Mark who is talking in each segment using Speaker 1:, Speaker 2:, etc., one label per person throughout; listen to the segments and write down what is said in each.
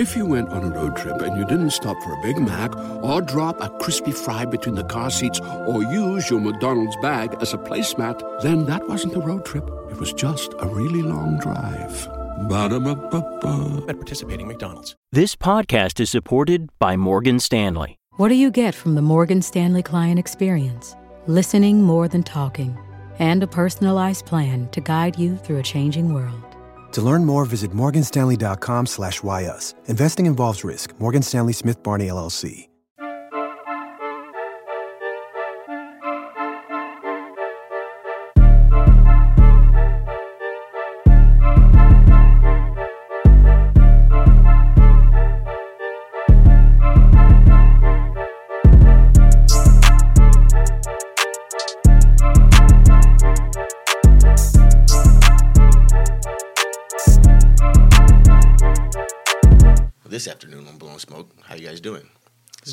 Speaker 1: If you went on a road trip and you didn't stop for a Big Mac or drop a crispy fry between the car seats or use your McDonald's bag as a placemat, then that wasn't a road trip. It was just a really long drive. Ba-da-ba-ba-ba.
Speaker 2: At participating McDonald's.
Speaker 3: This podcast is supported by Morgan Stanley.
Speaker 4: What do you get from the Morgan Stanley client experience? Listening more than talking, and a personalized plan to guide you through a changing world.
Speaker 5: To learn more, visit morganstanley.com slash why us. Investing involves risk. Morgan Stanley Smith Barney LLC.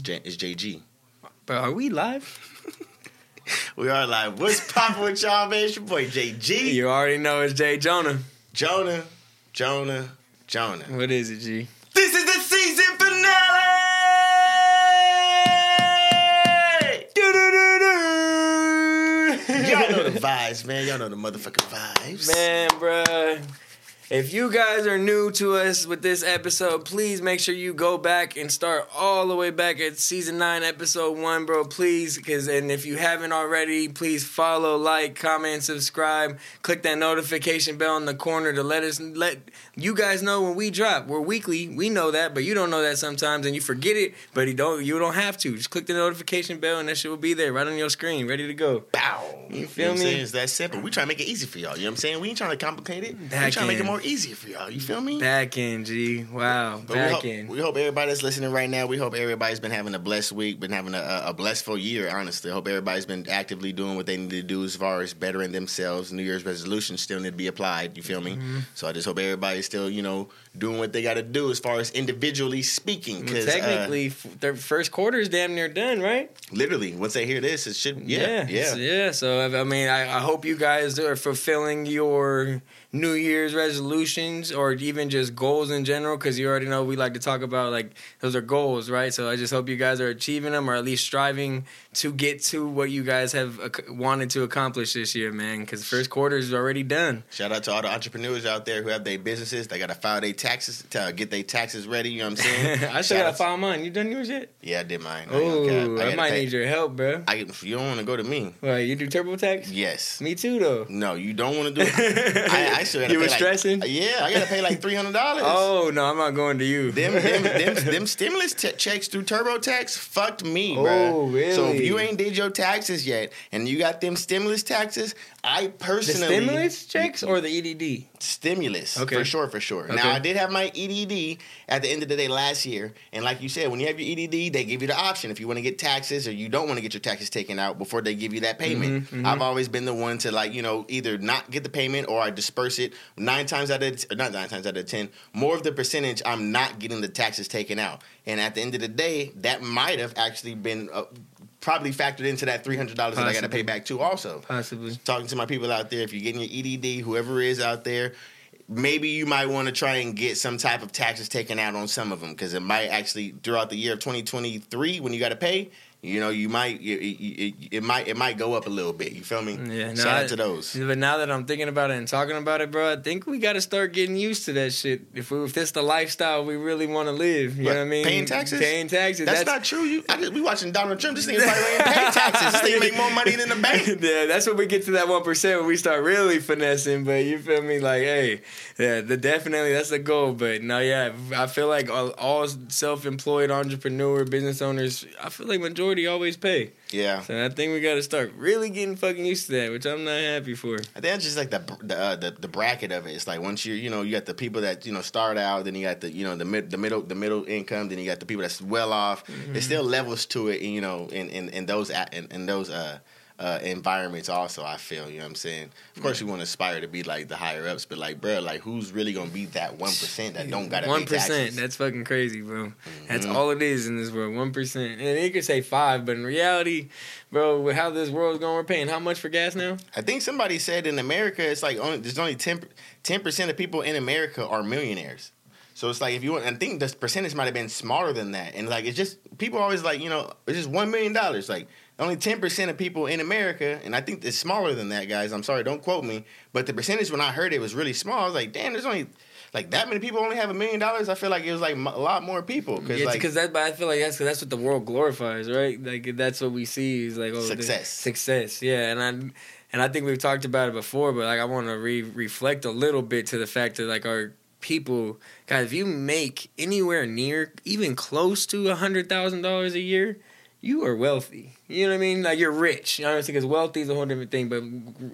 Speaker 6: J- it's JG.
Speaker 7: Bro, are we live?
Speaker 6: We are live. What's poppin' with y'all, man? It's your boy JG.
Speaker 7: You already know it's Jay Jonah.
Speaker 6: Jonah, Jonah, Jonah.
Speaker 7: What is it, G?
Speaker 6: This is the season finale! Y'all know the vibes, man. Y'all know the motherfucking vibes.
Speaker 7: Man, bruh. If you guys are new to us with this episode, please make sure you go back and start all the way back at season nine, episode one, bro. Please, because and if you haven't already, please follow, like, comment, subscribe, click that notification bell in the corner to let us let you guys know when we drop. We're weekly, we know that, but you don't know that sometimes, and you forget it. But you don't, you don't have to. Just click the notification bell, and that shit will be there right on your screen, ready to go.
Speaker 6: Bow.
Speaker 7: You feel
Speaker 6: know
Speaker 7: me?
Speaker 6: saying? It's that simple. We try to make it easy for y'all. You know what I'm saying? We ain't trying to complicate it. We
Speaker 7: Back
Speaker 6: trying to make it more easier for y'all. You feel me?
Speaker 7: Back in, G. Wow,
Speaker 6: But we
Speaker 7: back
Speaker 6: hope,
Speaker 7: in.
Speaker 6: we hope everybody that's listening right now. We hope everybody's been having a blessed week, been having a, a blessful year. Honestly, I hope everybody's been actively doing what they need to do as far as bettering themselves. New Year's resolutions still need to be applied. You feel me?
Speaker 7: Mm-hmm.
Speaker 6: So I just hope everybody's still, you know, doing what they got to do as far as individually speaking.
Speaker 7: Well,
Speaker 6: Because uh,
Speaker 7: technically, f their first quarter is damn near done, right?
Speaker 6: literally, once they hear this, it should. Yeah, yeah.
Speaker 7: so, yeah. So I I mean, I, I hope you guys are fulfilling your New Year's resolutions or even just goals in general, because you already know we like to talk about like those are goals, right? So I just hope you guys are achieving them or at least striving to get to what you guys have ac- wanted to accomplish this year, man. Because first quarter is already done.
Speaker 6: Shout out to all the entrepreneurs out there who have their businesses. They got to file their taxes to get their taxes ready. You know what I'm saying?
Speaker 7: I still gotta file mine. You done yours yet?
Speaker 6: Yeah, I did mine. I ain't gonna cap.
Speaker 7: Oh, I,
Speaker 6: gotta
Speaker 7: might
Speaker 6: pay-
Speaker 7: need your help, bro.
Speaker 6: I, you don't want to go to me.
Speaker 7: What, you do TurboTax?
Speaker 6: Yes.
Speaker 7: Me too, though.
Speaker 6: No, you don't want to do it. I, I still gotta
Speaker 7: You
Speaker 6: were
Speaker 7: was
Speaker 6: like,
Speaker 7: stressing?
Speaker 6: Yeah, I gotta pay like three hundred dollars.
Speaker 7: Oh no, I'm not going to you.
Speaker 6: Them, them, them, them stimulus t- checks through TurboTax fucked me, bro.
Speaker 7: Oh, really?
Speaker 6: So if you ain't did your taxes yet, and you got them stimulus taxes, I
Speaker 7: the
Speaker 6: personally
Speaker 7: stimulus checks or the EDD?
Speaker 6: stimulus
Speaker 7: Okay.
Speaker 6: for sure, for sure.
Speaker 7: Okay.
Speaker 6: Now I did have my EDD at the end of the day last year, and like you said, when you have your EDD, they give you the option if you want to get taxes or you don't want to get your taxes taken out before they give you that payment.
Speaker 7: Mm-hmm,
Speaker 6: I've always been the one to like you know either not get the payment or I disperse it nine times out of not nine times out of ten. More of the percentage I'm not getting the taxes taken out, and at the end of the day, that might have actually been. Uh, Probably factored into that three hundred dollars that I got to pay back too. Also,
Speaker 7: Possibly.
Speaker 6: talking to my people out there, if you're getting your EDD, whoever is out there, maybe you might want to try and get some type of taxes taken out on some of them because it might actually throughout the year of 2023 when you got to pay. You know, you might it, it, it might it might go up a little bit. You feel me?
Speaker 7: Yeah,
Speaker 6: Shout
Speaker 7: I-
Speaker 6: out to those.
Speaker 7: But now that I'm thinking about it and talking about it, bro, I think we got to start getting used to that shit. If we, if this the lifestyle we really want to live, you
Speaker 6: What,
Speaker 7: know what I mean?
Speaker 6: paying taxes?
Speaker 7: Paying taxes.
Speaker 6: That's, not true. You, I just, we watching Donald Trump. This nigga probably ain't paying taxes. This nigga make more money than the bank.
Speaker 7: yeah, that's when we get to that one percent when we start really finessing. But you feel me? Like, hey, yeah, the definitely that's the goal. But no, yeah, I feel like all, all self-employed entrepreneur business owners, I feel like majority always pay.
Speaker 6: Yeah,
Speaker 7: So I think we got to start really getting fucking used to that, which I'm not happy for.
Speaker 6: I think that's just like the the, uh, the the bracket of it. It's like once you you know you got the people that you know start out, then you got the you know the mid the middle the middle income, then you got the people that's well off. There's still levels to it, you know, in in, in those in, in those uh, uh, environments. Also, I feel you know what I'm saying. Of course, you want to aspire to be like the higher ups, but like, bro, like who's really gonna be that one percent that don't got to
Speaker 7: One
Speaker 6: taxes?
Speaker 7: That's fucking crazy, bro. That's
Speaker 6: Mhm.
Speaker 7: all it is in this world. One percent. And they could say five, but in reality, bro, with how this world's going, we're paying how much for gas now?
Speaker 6: I think somebody said in America, it's like only there's only 10 percent of people in America are millionaires. So it's like if you want, I think the percentage might have been smaller than that, and like it's just people always like you know it's just one million dollars. Like only ten percent of people in America, and I think it's smaller than that, guys. I'm sorry, don't quote me, but the percentage when I heard it was really small. I was like, damn, there's only like that many people only have a million dollars. I feel like it was like a lot more people because
Speaker 7: Yeah,
Speaker 6: like
Speaker 7: because that. But I feel like that's 'cause that's what the world glorifies, right? Like that's what we see is like oh,
Speaker 6: Success.
Speaker 7: success. Yeah, and I and I think we've talked about it before, but like I want to re- reflect a little bit to the fact that like our people, guys, if you make anywhere near even close to a hundred thousand dollars a year, you are wealthy. You know what I mean? Like you're rich. You know what I'm saying? Because wealthy is a whole different thing, but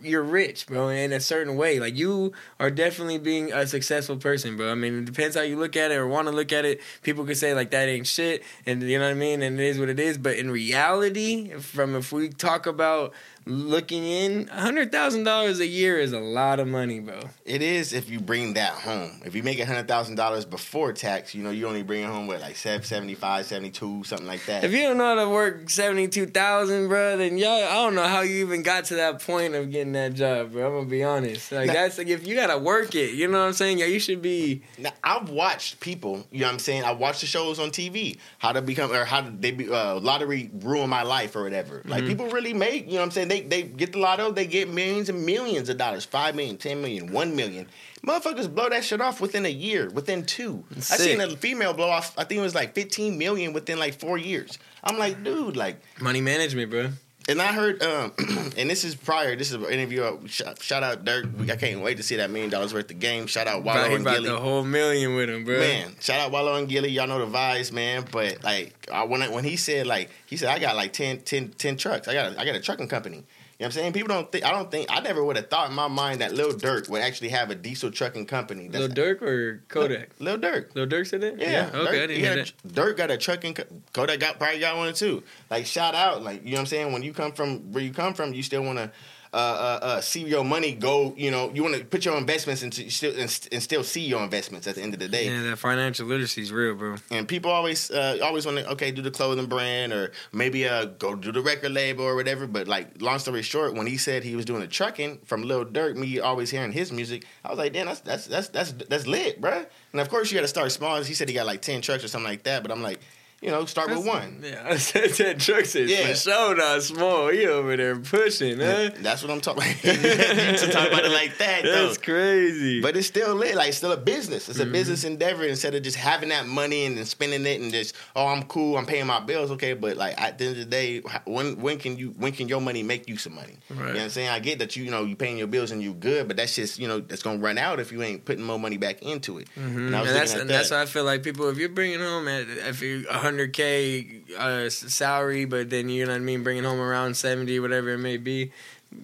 Speaker 7: you're rich, bro, in a certain way. Like you are definitely being a successful person, bro. I mean, it depends how you look at it or want to look at it. People could say like that ain't shit, and you know what I mean, and it is what it is. But in reality, from if we talk about looking in, a hundred thousand dollars a year is a lot of money, bro.
Speaker 6: It is if you bring that home. If you make hundred thousand dollars before tax, you know you only bring it home with like 75, 72, something like that.
Speaker 7: If you don't know how to work seventy two thousand, bro, then y'all, I don't know how you even got to that point of getting that job, bro. I'm gonna be honest. Like
Speaker 6: Nah.
Speaker 7: that's like if you gotta work it, you know what I'm saying? Yeah, you should be.
Speaker 6: Now, I've watched people, you know what I'm saying? I watched the shows on TV, how to become, or how they be, uh, lottery ruin my life or whatever.
Speaker 7: Mm-hmm.
Speaker 6: Like, people really make, you know what I'm saying? They, they get the lotto, they get millions and millions of dollars, 5 million, 10 million, 1 million. Motherfuckers blow that shit off within a year, within two. I
Speaker 7: Sick.
Speaker 6: seen a female blow off, I think it was like 15 million within like four years. I'm like, dude, like,
Speaker 7: Money management, bro.
Speaker 6: And I heard, um, and this is prior. This is an interview. uh, Shout, shout out Durk. I can't wait to see that million dollars worth of game. Shout out Wallo
Speaker 7: Bro,
Speaker 6: and Gillie.
Speaker 7: the whole million with him, bro.
Speaker 6: Man, shout out Wallo and Gillie. Y'all know the vibes, man. But like, I, when I, when he said like, he said I got like 10, 10, 10 trucks. I got a, I got a trucking company. You know what I'm saying? People don't think. I don't think. I never would have thought in my mind that Lil Durk would actually have a diesel trucking company.
Speaker 7: Lil Durk or Kodak?
Speaker 6: Lil Durk.
Speaker 7: Lil Durk said that?
Speaker 6: Yeah,
Speaker 7: Okay,
Speaker 6: Durk,
Speaker 7: I didn't
Speaker 6: he
Speaker 7: hear that.
Speaker 6: Durk got a trucking. co- Kodak got probably got one too. Like shout out, like you know what I'm saying. When you come from where you come from, you still want to uh, uh, uh, see your money go. You know, you want to put your investments into still and, and still see your investments at the end of the day.
Speaker 7: Yeah, that financial literacy is real, bro.
Speaker 6: And people always uh, always want to okay do the clothing brand or maybe uh go do the record label or whatever. But like long story short, when he said he was doing the trucking from Lil Durk, me always hearing his music, I was like, damn, that's that's that's that's that's lit, bro. And of course you got to start small. He said he got like ten trucks or something like that. But I'm like, you know, start with one.
Speaker 7: Yeah, I said that truck says
Speaker 6: Yeah.
Speaker 7: for sure not small. He over there pushing, huh?
Speaker 6: That's what I'm talking. about. to talk about it like that, though.
Speaker 7: That's crazy.
Speaker 6: But it's still lit. Like it's still a business. It's a
Speaker 7: Mm-hmm.
Speaker 6: business endeavor instead of just having that money and then spending it and just oh I'm cool. I'm paying my bills. Okay, but like at the end of the day, when when can you when can your money make you some money? You know what I'm saying? I get that you you know you paying your bills and you're good, but that's just you know that's gonna run out if you ain't putting more money back into it. And
Speaker 7: Mm-hmm. and
Speaker 6: was
Speaker 7: that's and that's why I feel like people. If you're bringing home at if you hundred k uh, salary, but then you know what I mean, bringing home around seventy, whatever it may be,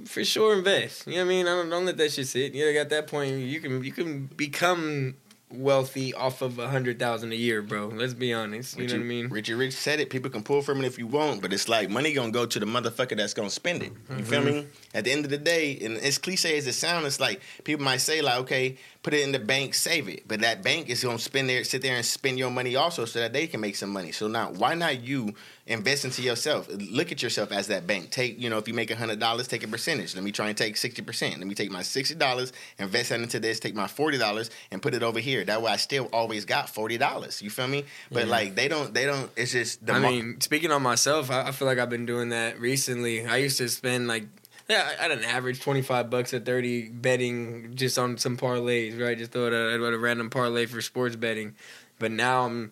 Speaker 7: for sure invest. You know what I mean? I don't, don't let that shit sit. You know, at that point, you can you can become wealthy off of a hundred thousand a year, bro. Let's be honest. You know what I mean?
Speaker 6: Richie Rich said it. People can pull from it if you want, but it's like money gonna go to the motherfucker that's gonna spend it. You feel
Speaker 7: Mm-hmm.
Speaker 6: me? At the end of the day, and as cliche as it sounds, it's like people might say like, okay, put it in the bank, save it, but that bank is gonna spend there, sit there and spend your money also, so that they can make some money. So now, why not you invest into yourself? Look at yourself as that bank. Take, you know, if you make hundred dollars, take a percentage. Let me try and take sixty percent. Let me take my sixty dollars, invest that into this. Take my forty dollars and put it over here. That way, I still always got forty dollars. You feel me? But like they don't, they don't. It's just the.
Speaker 7: I
Speaker 6: mo-
Speaker 7: mean, speaking on myself, I, I feel like I've been doing that recently. I used to spend like yeah, I had an average twenty five bucks or thirty betting just on some parlays, right? Just throw it at, at a random parlay for sports betting. But now I'm,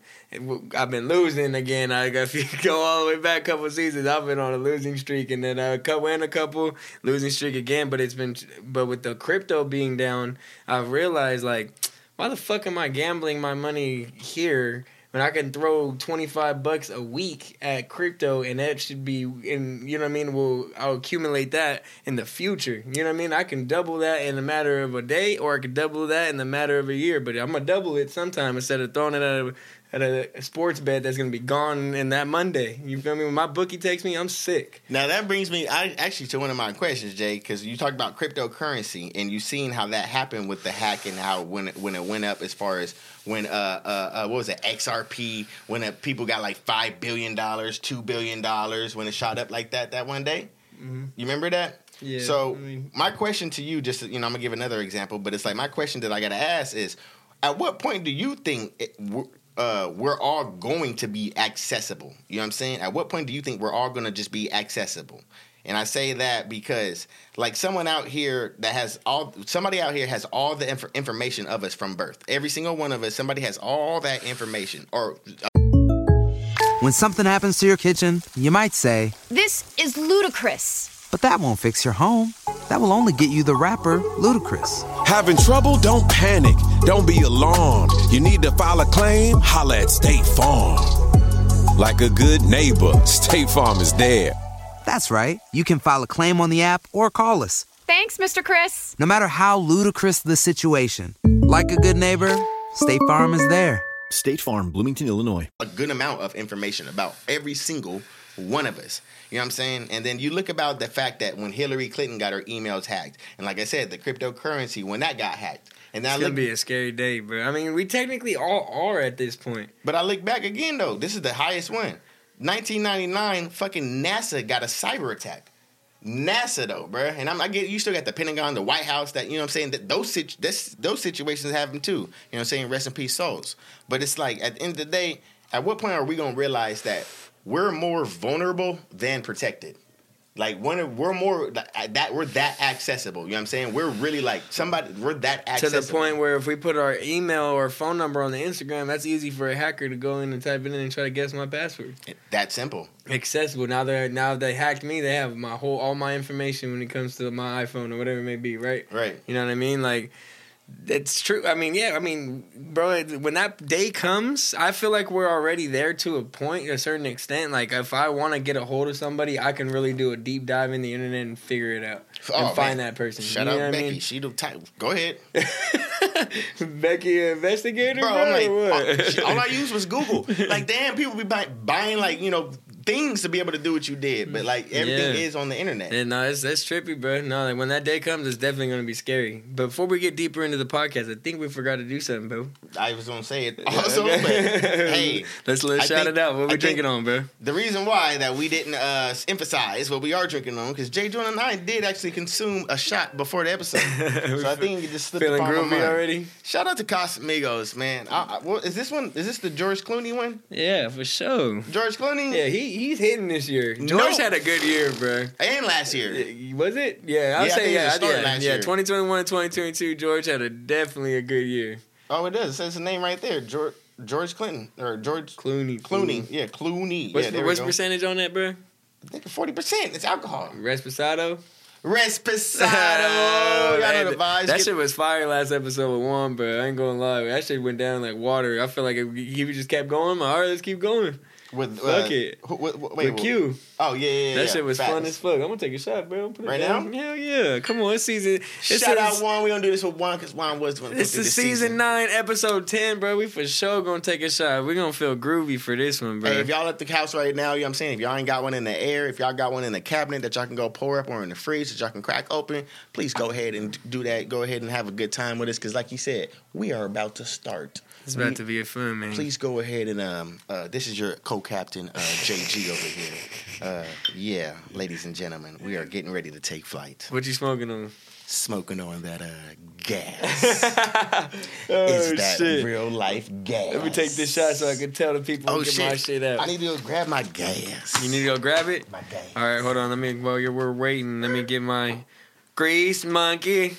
Speaker 7: I've been losing again. I if you go all the way back a couple seasons. I've been on a losing streak, and then a couple and a couple losing streak again. But it's been, but with the crypto being down, I've realized like, why the fuck am I gambling my money here? When I can throw twenty five bucks a week at crypto and that should be in you know what I mean, will I'll accumulate that in the future. You know what I mean? I can double that in a matter of a day or I could double that in the matter of a year. But I'm gonna double it sometime instead of throwing it at a at a sports bet that's gonna be gone in that Monday. You feel me? When my bookie takes me, I'm sick.
Speaker 6: Now that brings me, I actually to one of my questions, Jay, because you talked about cryptocurrency and you seen how that happened with the hack and how when it, when it went up as far as when uh uh, uh what was it XRP when uh, people got like five billion dollars, two billion dollars when it shot up like that that one day. You remember that?
Speaker 7: Yeah,
Speaker 6: So
Speaker 7: I mean-
Speaker 6: my question to you, just you know, I'm gonna give another example, but it's like my question that I gotta ask is. at what point do you think it, we're- uh, we're all going to be accessible? You know what I'm saying? At what point do you think we're all to just be accessible? And I say that because, like, someone out here that has all, somebody out here has all the inf- information of us from birth. Every single one of us, somebody has all that information. Or uh,
Speaker 2: When something happens to your kitchen, you might say,
Speaker 8: This is ludicrous.
Speaker 2: but that won't fix your home. That will only get you the rapper, Ludacris.
Speaker 9: Having trouble? Don't panic. Don't be alarmed. You need to file a claim? Holla at State Farm. Like a good neighbor, State Farm is there.
Speaker 2: That's right. You can file a claim on the app or call us.
Speaker 8: Thanks, Mr. Chris.
Speaker 2: No matter how ludicrous the situation, like a good neighbor, State Farm is there.
Speaker 10: State Farm, Bloomington, Illinois.
Speaker 6: a good amount of information about every single one of us. You know what I'm saying? And then you look about the fact that when Hillary Clinton got her emails hacked, and like I said, the cryptocurrency when that got hacked, and then I
Speaker 7: It's gonna
Speaker 6: look,
Speaker 7: be a scary day, bro. I mean, we technically all are at this point.
Speaker 6: but I look back again though. This is the highest one. 1999, fucking NASA got a cyber attack. NASA though, bruh. And I'm, I get you still got the Pentagon, the White House. That you know what I'm saying. That those situ- this, those situations happen too. You know what I'm saying. Rest in peace, souls. But it's like at the end of the day, at what point are we gonna realize that we're more vulnerable than protected? Like when we're more like, that we're that accessible. You know what I'm saying? We're really like somebody. We're that accessible.
Speaker 7: To the point where if we put our email or phone number on the Instagram, that's easy for a hacker to go in and type it in and try to guess my password.
Speaker 6: that simple.
Speaker 7: Accessible. Now they now they hacked me, they have my whole all my information when it comes to my iPhone or whatever it may be, right?
Speaker 6: Right.
Speaker 7: You know what I mean? Like it's true. I mean, yeah. I mean, bro, when that day comes, I feel like we're already there to a point, a certain extent. Like, if I want to get a hold of somebody, I can really do a deep dive in the internet and figure it out oh, and
Speaker 6: Oh,
Speaker 7: find
Speaker 6: man.
Speaker 7: that person.
Speaker 6: Shut
Speaker 7: you know I
Speaker 6: Becky.
Speaker 7: mean?
Speaker 6: She the type. Go ahead.
Speaker 7: Becky, investigator,
Speaker 6: Bro,
Speaker 7: bro.
Speaker 6: I'm like,
Speaker 7: or what?
Speaker 6: all, all I used was Google. Like, damn, people be buy, buying like you know things to be able to do what you did, but like everything
Speaker 7: Yeah.
Speaker 6: is on the internet.
Speaker 7: Yeah, no, it's, that's trippy, bro. No, like when that day comes, it's definitely gonna be scary. But before we get deeper into the podcast, I think we forgot to do something, bro.
Speaker 6: I was gonna say it also, but hey,
Speaker 7: let's let's
Speaker 6: I
Speaker 7: shout
Speaker 6: think-
Speaker 7: it out. What
Speaker 6: I
Speaker 7: we
Speaker 6: think
Speaker 7: drinking on, bro?
Speaker 6: the reason why that we didn't uh, emphasize what we are drinking on because Jay Jordan and I did actually consume a shot before the episode, so I think it just slipped
Speaker 7: Feeling groovy already?
Speaker 6: Shout out to Casamigos, man. I, I, what, is this one? Is this the George Clooney one?
Speaker 7: Yeah, for sure.
Speaker 6: George Clooney?
Speaker 7: Yeah, he he's hitting this year. George
Speaker 6: No.
Speaker 7: had a good year, bro.
Speaker 6: And last year.
Speaker 7: Was it? Yeah, I'll
Speaker 6: Yeah,
Speaker 7: say
Speaker 6: think
Speaker 7: yeah.
Speaker 6: was
Speaker 7: I-
Speaker 6: starting
Speaker 7: yeah,
Speaker 6: last
Speaker 7: yeah.
Speaker 6: year.
Speaker 7: 2021 and 2022, George had a definitely a good year.
Speaker 6: Oh, it does. It says the name right there. George George Clinton or George
Speaker 7: Clooney,
Speaker 6: Clooney. Yeah, Clooney.
Speaker 7: What's,
Speaker 6: yeah,
Speaker 7: what's
Speaker 6: we
Speaker 7: percentage on that, bro?
Speaker 6: I think forty percent. It's alcohol.
Speaker 7: Resposado.
Speaker 6: Resposado. Oh, Y'all know the vibes.
Speaker 7: That
Speaker 6: Get-
Speaker 7: shit was fire last episode with Juan, bro. I ain't gonna lie. That shit went down like water. I feel like if he just kept going. My heart, let's keep going.
Speaker 6: With uh,
Speaker 7: Fuck it.
Speaker 6: who- wait,
Speaker 7: with Q.
Speaker 6: Oh yeah, yeah, yeah.
Speaker 7: That shit was fun as fuck. I'm gonna take a shot, bro. Put it
Speaker 6: Right
Speaker 7: down.
Speaker 6: now?
Speaker 7: Hell yeah. Come on, it's season. It's
Speaker 6: Shout out Juan. We gonna do this with Juan because Juan was the one. who
Speaker 7: It's
Speaker 6: did
Speaker 7: the
Speaker 6: this
Speaker 7: season, nine, episode ten, bro. We for sure gonna take a shot. We gonna feel groovy for this one, bro.
Speaker 6: Hey, if y'all at the house right now, you know what I'm saying? If y'all ain't got one in the air, if y'all got one in the cabinet that y'all can go pour up or in the fridge that y'all can crack open, please go ahead and do that. Go ahead and have a good time with us because, like you said, we are about to start.
Speaker 7: It's about
Speaker 6: We-
Speaker 7: to be a fun, man.
Speaker 6: Please go ahead and um, uh, this is your co-captain uh, JG over here. Uh, yeah, ladies and gentlemen, we are getting ready to take flight.
Speaker 7: What you smoking on?
Speaker 6: Smoking on that uh, gas.
Speaker 7: Oh
Speaker 6: is that real life gas?
Speaker 7: Let me take this shot so I can tell the people
Speaker 6: Oh
Speaker 7: get
Speaker 6: shit.
Speaker 7: my shit out.
Speaker 6: I need to go grab my gas.
Speaker 7: you need to go grab it.
Speaker 6: my gas.
Speaker 7: All right, hold on. Let me while you're we're waiting. Let me get my grease monkey.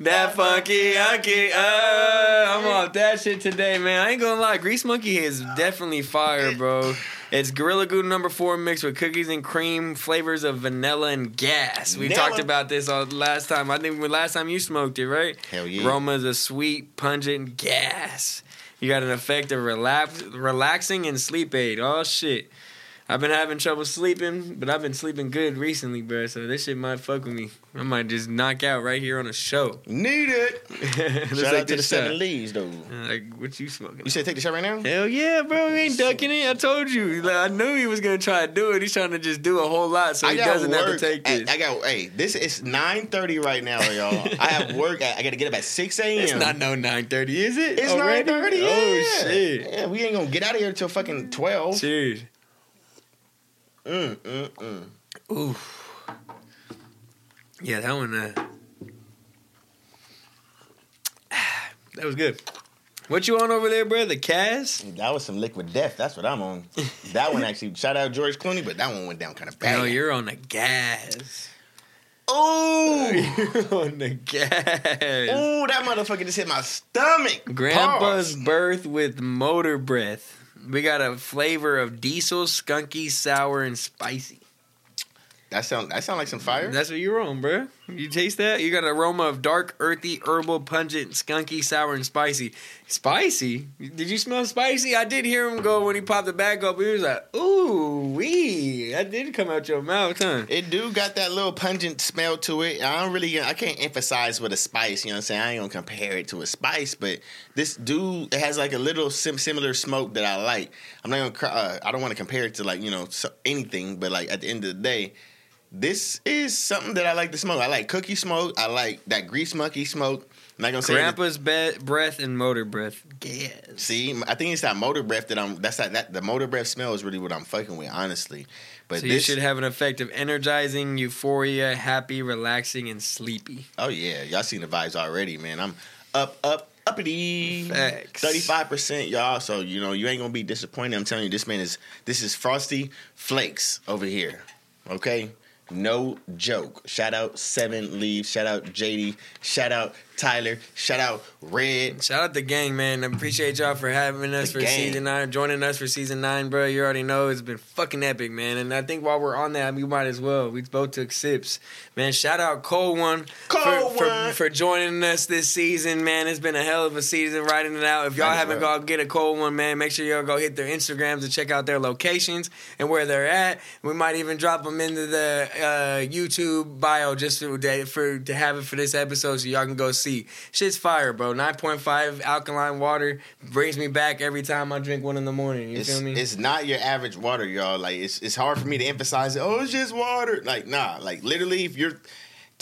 Speaker 7: That funky monkey. Uh, I'm off that shit today, man. I ain't gonna lie. Grease monkey is definitely fire, bro. It's Gorilla Glue number four mixed with cookies and cream, flavors of vanilla and gas. We
Speaker 6: Vanilla.
Speaker 7: talked about this all last time. I think when last time you smoked it, right?
Speaker 6: Hell yeah.
Speaker 7: Aromas of sweet, pungent gas. You got an effect of relax, relaxing and sleep aid. Oh shit. I've been having trouble sleeping, but I've been sleeping good recently, bro. So this shit might fuck with me. I might just knock out right here on a show.
Speaker 6: Need it. Shout
Speaker 7: take
Speaker 6: out to the
Speaker 7: this
Speaker 6: seven
Speaker 7: shot.
Speaker 6: leaves, though.
Speaker 7: Uh, Like, what you smoking?
Speaker 6: You said take the shot right now?
Speaker 7: Hell yeah, bro. We ain't ducking it. I told you. Like, I knew he was gonna try to do it. He's trying to just do a whole lot so he doesn't have to take
Speaker 6: I,
Speaker 7: this.
Speaker 6: I got hey, this is nine thirty right now, y'all. I have work. I, I got to get up at six a.m.
Speaker 7: it's not no 9:30, is it?
Speaker 6: It's
Speaker 7: Already?
Speaker 6: nine thirty.
Speaker 7: Oh shit.
Speaker 6: Yeah, we ain't gonna get out of here until fucking twelve.
Speaker 7: Cheers.
Speaker 6: Mm, mm, mm.
Speaker 7: Ooh. Yeah, that one. Uh, that was good. What you on over there, bro? The Cas?
Speaker 6: That was some liquid death. That's what I'm on. that one actually, shout out George Clooney, but that one went down kind of bad.
Speaker 7: No, you're on the gas.
Speaker 6: Oh,
Speaker 7: you're on the gas.
Speaker 6: oh, that motherfucker just hit my stomach.
Speaker 7: Grandpa's
Speaker 6: Pause.
Speaker 7: birth with motor breath. We got a flavor of diesel, skunky, sour, and spicy.
Speaker 6: That sound that sound like some fire.
Speaker 7: That's what you're on, bro. You taste that? You got an aroma of dark, earthy, herbal, pungent, skunky, sour, and spicy. Spicy? Did you smell spicy? I did hear him go when he popped the bag up. He was like, "Ooh, wee!" That did come out your mouth, huh?
Speaker 6: It do got that little pungent smell to it. I don't really, I can't emphasize with a spice. You know what I'm saying? I ain't gonna compare it to a spice, but this dude it has like a little sim- similar smoke that I like. I'm not gonna, uh, I don't want to compare it to like you know anything, but like at the end of the day, this is something that I like to smoke. I like cookie smoke. I like that grease monkey smoke. I'm not gonna say
Speaker 7: Grandpa's be- breath and motor breath. Gas.
Speaker 6: See, I think it's that motor breath that I'm. That's that, that the motor breath smell is really what I'm fucking with, honestly. But
Speaker 7: so
Speaker 6: this,
Speaker 7: you should have an effect of energizing, euphoria, happy, relaxing, and sleepy.
Speaker 6: oh yeah, y'all seen the vibes already, man. I'm up, up, uppity.
Speaker 7: Facts.
Speaker 6: Thirty five percent, y'all. So you know you ain't gonna be disappointed. I'm telling you, this man is. This is frosty flakes over here. Okay. No joke. Shout out Seven Leaves. Shout out JD. Shout out Tyler. Shout out Red.
Speaker 7: Shout out the gang, man. I appreciate y'all for having us
Speaker 6: The
Speaker 7: for
Speaker 6: gang.
Speaker 7: season nine, joining us for season nine, bro. You already know it's been fucking epic, man. And I think while we're on that, we might as well. We both took sips, man. Shout out Cold One for,
Speaker 6: One.
Speaker 7: For, for joining us this season, man. It's been a hell of a season riding it out. If y'all
Speaker 6: Might
Speaker 7: haven't
Speaker 6: well.
Speaker 7: gone get a Cold One, man, make sure y'all go hit their Instagrams and check out their locations and where they're at. We might even drop them into the uh, YouTube bio just for, for to have it for this episode, so y'all can go see. Shit's fire, bro. Nine point five alkaline water brings me back every time I drink one in the morning. You
Speaker 6: It's,
Speaker 7: feel me?
Speaker 6: it's not your average water, y'all. Like it's it's hard for me to emphasize it. Oh, it's just water. Like nah. Like literally, if you're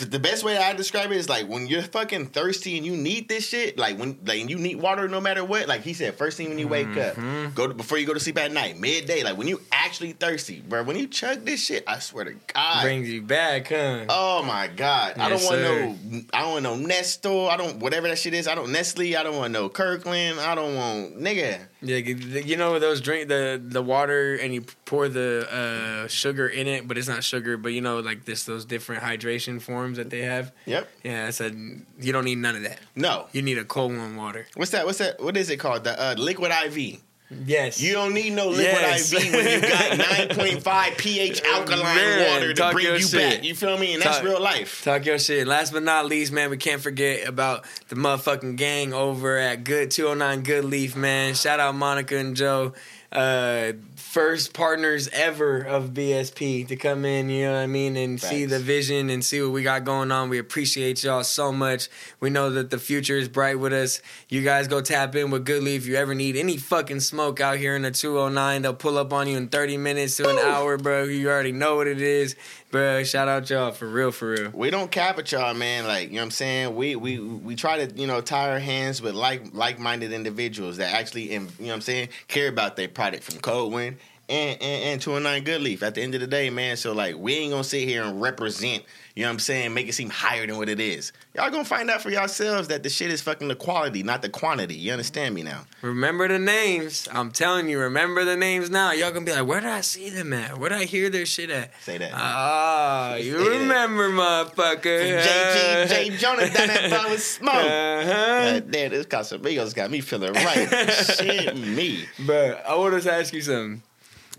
Speaker 6: the best way I describe it is like when you're fucking thirsty and you need this shit. Like when like you need water no matter what. Like he said, first thing when you wake
Speaker 7: Mm-hmm.
Speaker 6: up, go to, before you go to sleep at night, midday. Like when you actually thirsty, bro. When you chug this shit, I swear to God.
Speaker 7: brings you back, huh?
Speaker 6: Oh my God! I don't want no. I don't want no Nestle. I don't whatever that shit is. I don't Nestle. I don't want no Kirkland. I don't want nigga.
Speaker 7: Yeah, you know those drink the the water and you pour the uh, sugar in it, but it's not sugar. But you know, like this those different hydration forms that they have.
Speaker 6: Yep.
Speaker 7: Yeah, I said you don't need none of that.
Speaker 6: No.
Speaker 7: You need a cold one water.
Speaker 6: What's that? What's that? What is it called? The uh, liquid IV.
Speaker 7: Yes.
Speaker 6: You don't need no liquid
Speaker 7: Yes.
Speaker 6: IV when you got 9.5 pH alkaline
Speaker 7: Man,
Speaker 6: water to bring you
Speaker 7: shit.
Speaker 6: back. You feel me? And that's real life.
Speaker 7: Talk your shit. Last but not least, man, we can't forget about the motherfucking gang over at Good 209 Good Leaf, man. Shout out Monica and Joe. Uh, first partners ever of BSP to come in, you know what I mean, and see the vision and see what we got going on. We appreciate y'all so much. We know that the future is bright with us. You guys go tap in with Good Leaf. If you ever need any fucking smoke out here in the 209, they'll pull up on you in 30 minutes to an hour, bro. You already know what it is. Bro, shout out y'all for real, for real.
Speaker 6: We don't cap at y'all, man. Like, you know what I'm saying? We we we try to, you know, tie our hands with like like minded individuals that actually you know what I'm saying, care about their product from Cold One and, and, and 209 Good Leaf. At the end of the day, man, so like we ain't gonna sit here and represent, you know what I'm saying, make it seem higher than what it is. Y'all gonna find out for yourselves that the shit is fucking the quality, not the quantity. You understand me now?
Speaker 7: Remember the names. I'm telling you, remember the names now. Y'all gonna be like, where did I see them at? Where did I hear their shit at?
Speaker 6: Say that.
Speaker 7: Ah, you
Speaker 6: Say that.
Speaker 7: remember, motherfucker.
Speaker 6: JG, J. Jonah down that bar with smoke.
Speaker 7: Uh-huh.
Speaker 6: God damn, this Casamigos got me feeling right. shit, me.
Speaker 7: But I want to ask you something.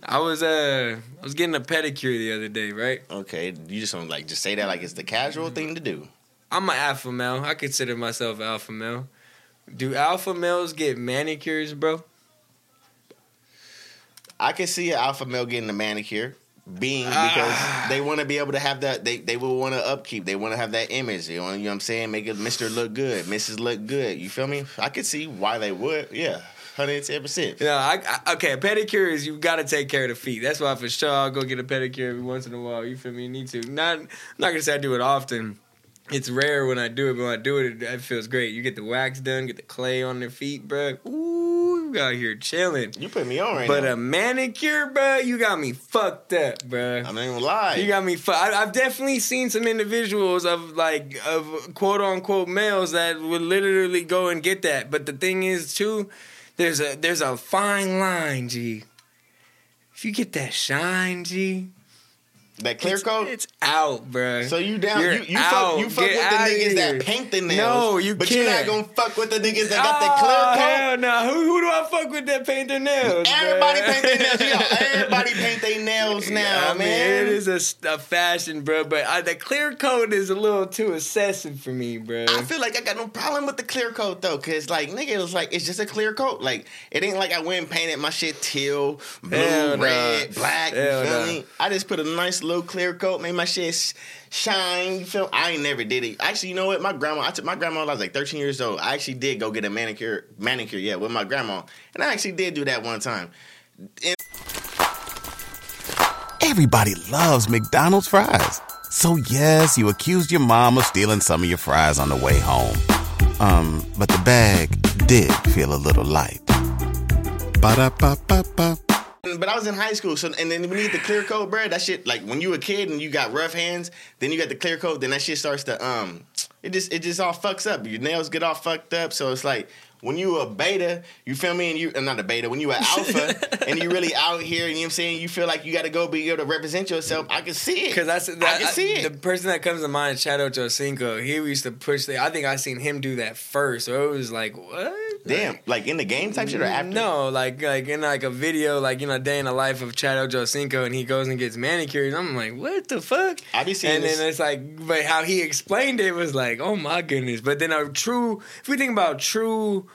Speaker 7: I was uh I was getting a pedicure the other day, right?
Speaker 6: Okay, you just don't like just say that like it's the casual thing to do.
Speaker 7: I'm an alpha male. I consider myself alpha male. Do alpha males get manicures, bro?
Speaker 6: I can see an alpha male getting a manicure, being because
Speaker 7: Ah.
Speaker 6: they want to be able to have that. They they will want to upkeep. They want to have that image. You know, you know what I'm saying? Make it Mister look good, Mrs. look good. You feel me? I could see why they would. Yeah, hundred ten percent.
Speaker 7: Yeah, I, I, okay. A pedicure is you got to take care of the feet. That's why for sure I'll go get a pedicure every once in a while. You feel me? You need to. Not I'm not gonna say I do it often. It's rare when I do it, but when I do it, it, it feels great. You get the wax done, get the clay on their feet, bro. Ooh you out here chilling.
Speaker 6: You put me on right
Speaker 7: But
Speaker 6: now.
Speaker 7: a manicure, bro, you got me fucked up, bro.
Speaker 6: I'm not even gonna lie.
Speaker 7: You got me. Fu- I, I've definitely seen some individuals of like of quote unquote males that would literally go and get that. But the thing is, too, there's a there's a fine line, G. If you get that shine, G,
Speaker 6: that clear
Speaker 7: it's,
Speaker 6: coat.
Speaker 7: it's out, bro.
Speaker 6: So you down?
Speaker 7: You're
Speaker 6: you you
Speaker 7: out.
Speaker 6: fuck, you fuck with the niggas
Speaker 7: here.
Speaker 6: that paint the nails.
Speaker 7: No, you
Speaker 6: but you're not gonna fuck with the niggas that got the
Speaker 7: Oh,
Speaker 6: clear coat.
Speaker 7: hell no! Who, who do I fuck with that paint their nails?
Speaker 6: Everybody
Speaker 7: bruh?
Speaker 6: paint their nails. Yo, everybody paint their nails now,
Speaker 7: I mean,
Speaker 6: man.
Speaker 7: it is a fashion, bro. But I, the clear coat is a little too excessive for me, bro.
Speaker 6: I feel like I got no problem with the clear coat though, cause like nigga, it was like it's just a clear coat. Like it ain't like I went and painted my shit teal, blue,
Speaker 7: Hell nah.
Speaker 6: red, black.
Speaker 7: Hell
Speaker 6: you feel
Speaker 7: nah.
Speaker 6: me? I just put a nice little clear coat, made my shit shine. You feel? I ain't never did it. Actually, you know what? My grandma, I took my grandma. I was like 13 years old. I actually did go get a manicure, manicure, yeah, with my grandma, and I actually did do that one time. And
Speaker 11: Everybody loves McDonald's fries. So yes, you accused your mom of stealing some of your fries on the way home. Um, but the bag did feel a little light. Ba-da-ba-ba-ba.
Speaker 6: But I was in high school, so and then when you get the clear coat, bro, that shit like when you a kid and you got rough hands, then you got the clear coat, then that shit starts to um, it just it just all fucks up. Your nails get all fucked up, so it's like when you a beta, you feel me, and you uh, not a beta, when you a alpha and you really out here, you know what I'm saying, you feel like you got to go be able to represent yourself. I can see it
Speaker 7: Because
Speaker 6: I
Speaker 7: that,
Speaker 6: can see it.
Speaker 7: The person that comes to mind, is Chad Ochocinco, he used to push the. I think I seen him do that first, so it was like, what?
Speaker 6: Damn, like in the game type shit or after?
Speaker 7: No, like like in like a video, like you know, day in the life of Chad Ochocinco, and he goes and gets manicures. I'm like, what the fuck?
Speaker 6: I be seeing
Speaker 7: and
Speaker 6: this.
Speaker 7: then it's like, but how he explained it was like, oh my goodness. But then a true, if we think about true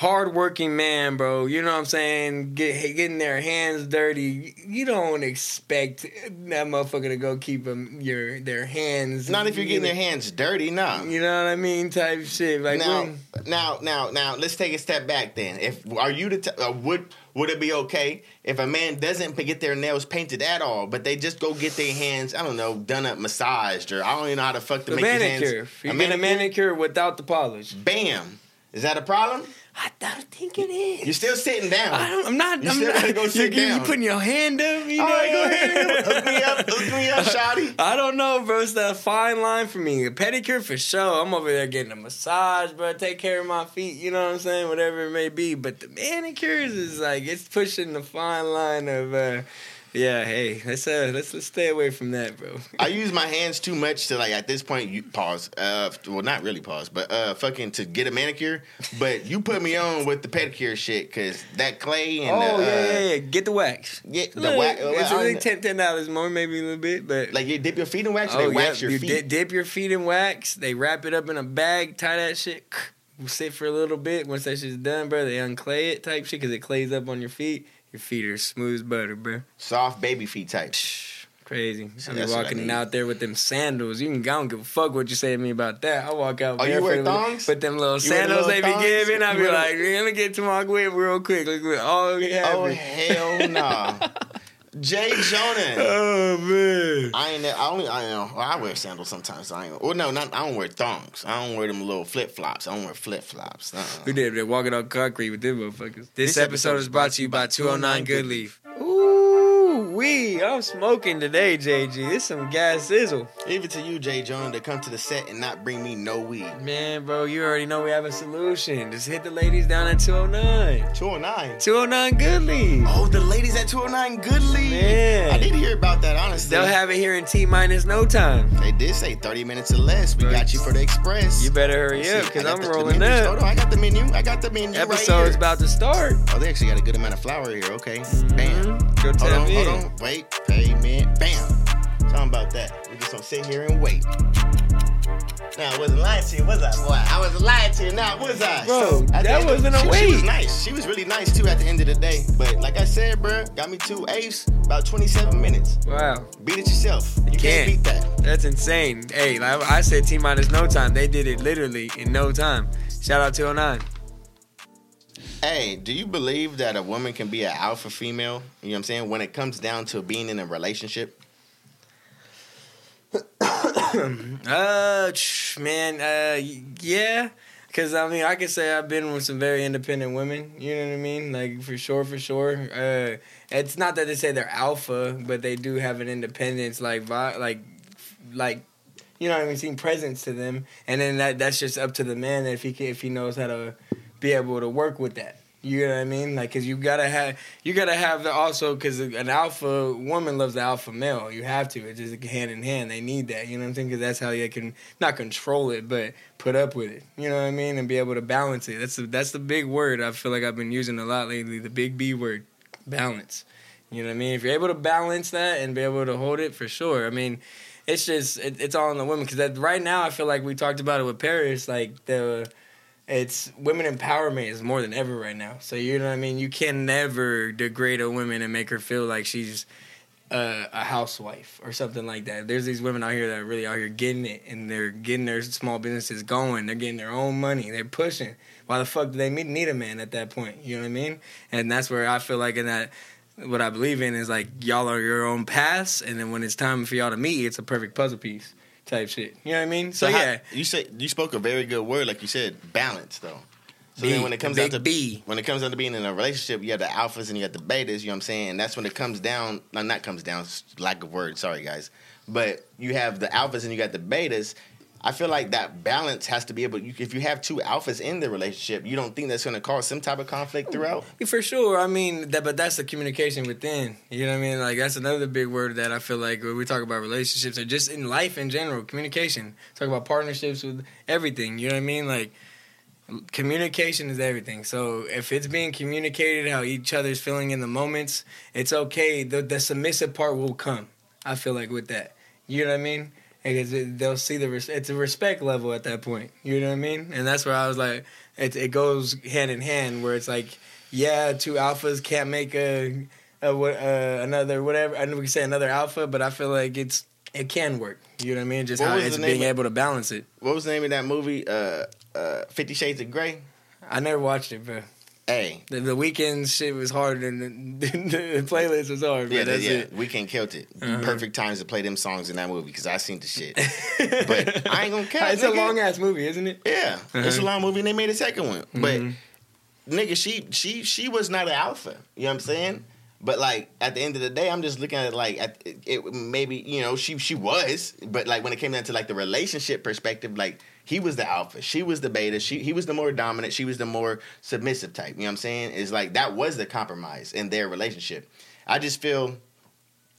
Speaker 7: hardworking man, bro, you know what I'm saying? Get, getting their hands dirty, you don't expect that motherfucker to go keep them your their hands.
Speaker 6: Not if you're getting their hands dirty, nah.
Speaker 7: You know what I mean? Type shit. Like
Speaker 6: now,
Speaker 7: when-
Speaker 6: now, now, now, let's take a step back. Then, if are you to t- uh, would would it be okay if a man doesn't get their nails painted at all, but they just go get their hands, I don't know, done up, massaged, or I don't even know how to fuck to
Speaker 7: the
Speaker 6: make
Speaker 7: manicure.
Speaker 6: hands.
Speaker 7: You get a manicure without the polish.
Speaker 6: Bam. Is that a problem?
Speaker 7: I don't think it is.
Speaker 6: You're still sitting down.
Speaker 7: I don't, I'm not.
Speaker 6: You
Speaker 7: I'm
Speaker 6: still
Speaker 7: not.
Speaker 6: go sit
Speaker 7: you-
Speaker 6: down.
Speaker 7: You putting your hand up. You
Speaker 6: All
Speaker 7: know?
Speaker 6: right, go ahead. Hook me up. Hook me up, shawty.
Speaker 7: I don't know, bro. It's that fine line for me. A pedicure for sure. I'm over there getting a massage, bro. Take care of my feet. You know what I'm saying? Whatever it may be. But the manicures is like it's pushing the fine line of. uh yeah, hey, let's uh, let's let's stay away from that, bro.
Speaker 6: I use my hands too much to like at this point you pause. Uh well not really pause, but uh fucking to get a manicure. But you put me on with the pedicure shit cause that clay and
Speaker 7: oh
Speaker 6: the,
Speaker 7: yeah,
Speaker 6: uh,
Speaker 7: yeah, yeah, get the wax.
Speaker 6: Yeah, the
Speaker 7: Look,
Speaker 6: wax.
Speaker 7: It's like ten ten dollars more, maybe a little bit, but
Speaker 6: like you dip your feet in wax, or
Speaker 7: Oh,
Speaker 6: they wax
Speaker 7: yeah.
Speaker 6: your
Speaker 7: you
Speaker 6: feet.
Speaker 7: di- dip your feet in wax. They wrap it up in a bag, tie that shit, sit for a little bit. Once that shit's done, bro, they unclay it type shit because it clays up on your feet. Your feet are smooth as butter, bro.
Speaker 6: Soft baby feet type.
Speaker 7: Crazy.
Speaker 6: So
Speaker 7: I be
Speaker 6: that's I
Speaker 7: walking out there with them sandals. You can, I don't give a fuck what you say to me about that. I walk out
Speaker 6: Oh, you wear
Speaker 7: with-
Speaker 6: thongs?
Speaker 7: with them little
Speaker 6: You the
Speaker 7: sandals
Speaker 6: little
Speaker 7: they be giving. I be like, let me get to my whip real quick. Look at all we have.
Speaker 6: Oh hell nah. Jay Jonah.
Speaker 7: Oh man.
Speaker 6: I ain't. I only. I know. Well, I wear sandals sometimes. I ain't. Well, no, not. I don't wear thongs. I don't wear them little flip flops. I don't wear flip flops. Uh-uh.
Speaker 7: We did. They're walking on concrete with them motherfuckers. This, episode is brought to you by 209 Good Leaf. Ooh, we. I'm smoking today, JG. This some gas sizzle.
Speaker 6: Even to you, Jay Jonah, to come to the set and not bring me no weed.
Speaker 7: Man, bro, you already know we have a solution. Just hit the ladies down at 209.
Speaker 6: 209.
Speaker 7: 209 Good Leaf.
Speaker 6: Oh, the ladies at 209 Good Leaf.
Speaker 7: Man.
Speaker 6: I did hear about that, honestly.
Speaker 7: They'll have it here in T minus no time.
Speaker 6: They did say 30 minutes or less. We got you for the express.
Speaker 7: You better hurry up because I'm
Speaker 6: the- the
Speaker 7: rolling
Speaker 6: menu.
Speaker 7: up.
Speaker 6: Hold on, I got the menu. I got the menu right
Speaker 7: Episode's
Speaker 6: here.
Speaker 7: about to start.
Speaker 6: Oh, they actually got a good amount of flour here. Okay, mm-hmm. bam.
Speaker 7: Go
Speaker 6: Hold
Speaker 7: tap
Speaker 6: on,
Speaker 7: in.
Speaker 6: hold on. Wait, payment. Bam. Talking about that. We just gonna sit here and wait. Now, I wasn't lying to you, was I, boy? I wasn't lying to you, now, was I?
Speaker 7: Bro,
Speaker 6: the
Speaker 7: that wasn't a
Speaker 6: she, She was nice. She was really nice too at the end of the day. But like I said, bro, got me two apes, about 27 minutes.
Speaker 7: Wow.
Speaker 6: Beat it yourself. You can't, beat that.
Speaker 7: That's insane. Hey, like I said T minus no time. They did it literally in no time. Shout out 209.
Speaker 6: Hey, do you believe that a woman can be an alpha female? You know what I'm saying? When it comes down to being in a relationship?
Speaker 7: uh, man, uh, yeah. Cause I mean, I can say I've been with some very independent women. You know what I mean? Like for sure, for sure. Uh, it's not that they say they're alpha, but they do have an independence, like like like you know what I mean, seeing presence to them, and then that that's just up to the man if he can, if he knows how to be able to work with that. You know what I mean? Like, cause you gotta have you gotta have the also because an alpha woman loves the alpha male. You have to. It's just hand in hand. They need that. You know what I'm saying? Because that's how you can not control it, but put up with it. You know what I mean? And be able to balance it. That's the, that's the big word. I feel like I've been using a lot lately. The big B word, balance. You know what I mean? If you're able to balance that and be able to hold it, for sure. I mean, it's just it, it's all on the women because right now I feel like we talked about it with Paris, like the it's women empowerment is more than ever right now. So you know what I mean. You can never degrade a woman and make her feel like she's a, a housewife or something like that. There's these women out here that are really out here getting it and they're getting their small businesses going. They're getting their own money. They're pushing. Why the fuck do they need a man at that point? You know what I mean? And that's where I feel like in that what I believe in is like y'all are your own paths, and then when it's time for y'all to meet, it's a perfect puzzle piece type shit. You know what I mean? So,
Speaker 6: So, how-
Speaker 7: yeah,
Speaker 6: you said you spoke a very good word, like you said, balance though. So
Speaker 7: B,
Speaker 6: then when it comes down to
Speaker 7: B.
Speaker 6: when it comes down to being in a relationship, you have the alphas and you have the betas. You know what I'm saying? And that's when it comes down. No, not comes down. Lack of word. Sorry, guys. But you have the alphas and you got the betas. I feel like that balance has to be able. You, if you have two alphas in the relationship, you don't think that's going to cause some type of conflict oh, throughout.
Speaker 7: For sure. I mean, that, but that's the communication within. You know what I mean? Like that's another big word that I feel like when we talk about relationships or just in life in general, communication. Talk about partnerships with everything. You know what I mean? Like communication is everything. So if it's being communicated how each other's feeling in the moments, it's okay. The the submissive part will come. I feel like with that. You know what I mean? Because they'll see the res- it's a respect level at that point. You know what I mean? And that's where I was like, it it goes hand in hand. Where it's like, yeah, two alphas can't make a, a, uh, another whatever. I know we can say another alpha, but I feel like it's it can work. You know what I mean? Just
Speaker 6: What
Speaker 7: how it's being
Speaker 6: of-
Speaker 7: able to balance it.
Speaker 6: What was the name of that movie? Uh, uh, Fifty Shades of Grey.
Speaker 7: I never watched it, bro.
Speaker 6: Hey,
Speaker 7: The, the Weeknd shit was hard, and the, the, playlist was hard.
Speaker 6: Yeah,
Speaker 7: that's
Speaker 6: yeah.
Speaker 7: it.
Speaker 6: Weeknd killed it.
Speaker 7: Uh-huh.
Speaker 6: Perfect times to play them songs in that movie because I seen the shit. but I ain't gonna care.
Speaker 7: It's a long ass movie, isn't it?
Speaker 6: Yeah, it's a
Speaker 7: Uh-huh. Mm-hmm.
Speaker 6: long movie, and they made a second one. But nigga, she she she was not an alpha. You know what I'm saying? But like at the end of the day, I'm just looking at it like at, it, it maybe you know she she was, but like when it came down to like the relationship perspective, like he was the alpha, she was the beta, she he was the more dominant, she was the more submissive type. You know what I'm saying? It's like that was the compromise in their relationship. I just feel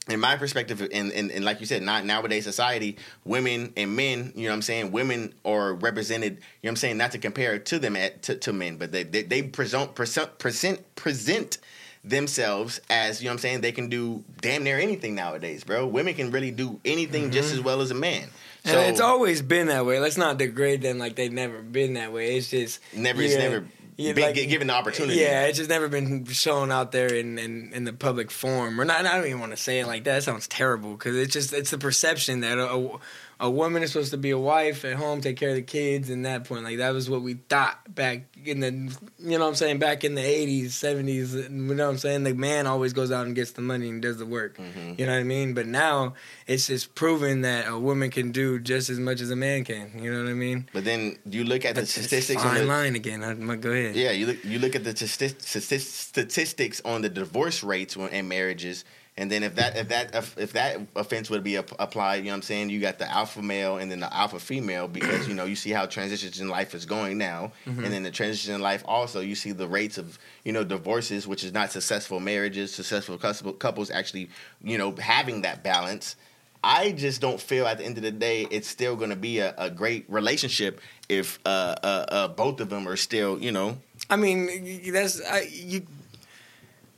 Speaker 6: in my perspective, and, and, and like you said, not nowadays society, women and men, you know what I'm saying, women are represented, you know what I'm saying, not to compare to them at, to, to men, but they they, they present present present present themselves as, you know what I'm saying, they can do damn near anything nowadays, bro. Women can really do anything just mm-hmm. as well as a man.
Speaker 7: And it's always been that way. Let's not degrade them like they've never been that way. It's just
Speaker 6: Never- it's never been gi- given the opportunity.
Speaker 7: Yeah, it's just never been shown out there in, in, in the public forum. Or not. I don't even want to say it like that. That sounds terrible because it's just it's the perception that a, a a woman is supposed to be a wife at home, take care of the kids, and that point, like that was what we thought back in the, you know what I'm saying, back in the 80s, 70s. You know what I'm saying? The man always goes out and gets the money and does the work.
Speaker 6: Mm-hmm.
Speaker 7: You know what I mean? But now it's just proven that a woman can do just as much as a man can. You know what I mean?
Speaker 6: But then you look at the
Speaker 7: That's
Speaker 6: statistics on
Speaker 7: fine
Speaker 6: the,
Speaker 7: line again. I, my- go ahead.
Speaker 6: Yeah, you look you look at the stati- statistics on the divorce rates in marriages, and then if that if that if that offense would be ap- applied, you know what I'm saying, you got the alpha male and then the alpha female because you know you see how transitions in life is going now,
Speaker 7: Mhm.
Speaker 6: and then the transition in life also you see the rates of you know divorces, which is not successful marriages, successful couples actually you know having that balance. I just don't feel at the end of the day it's still going to be a, a great relationship if uh, uh, uh, both of them are still you know
Speaker 7: I mean, that's I, you.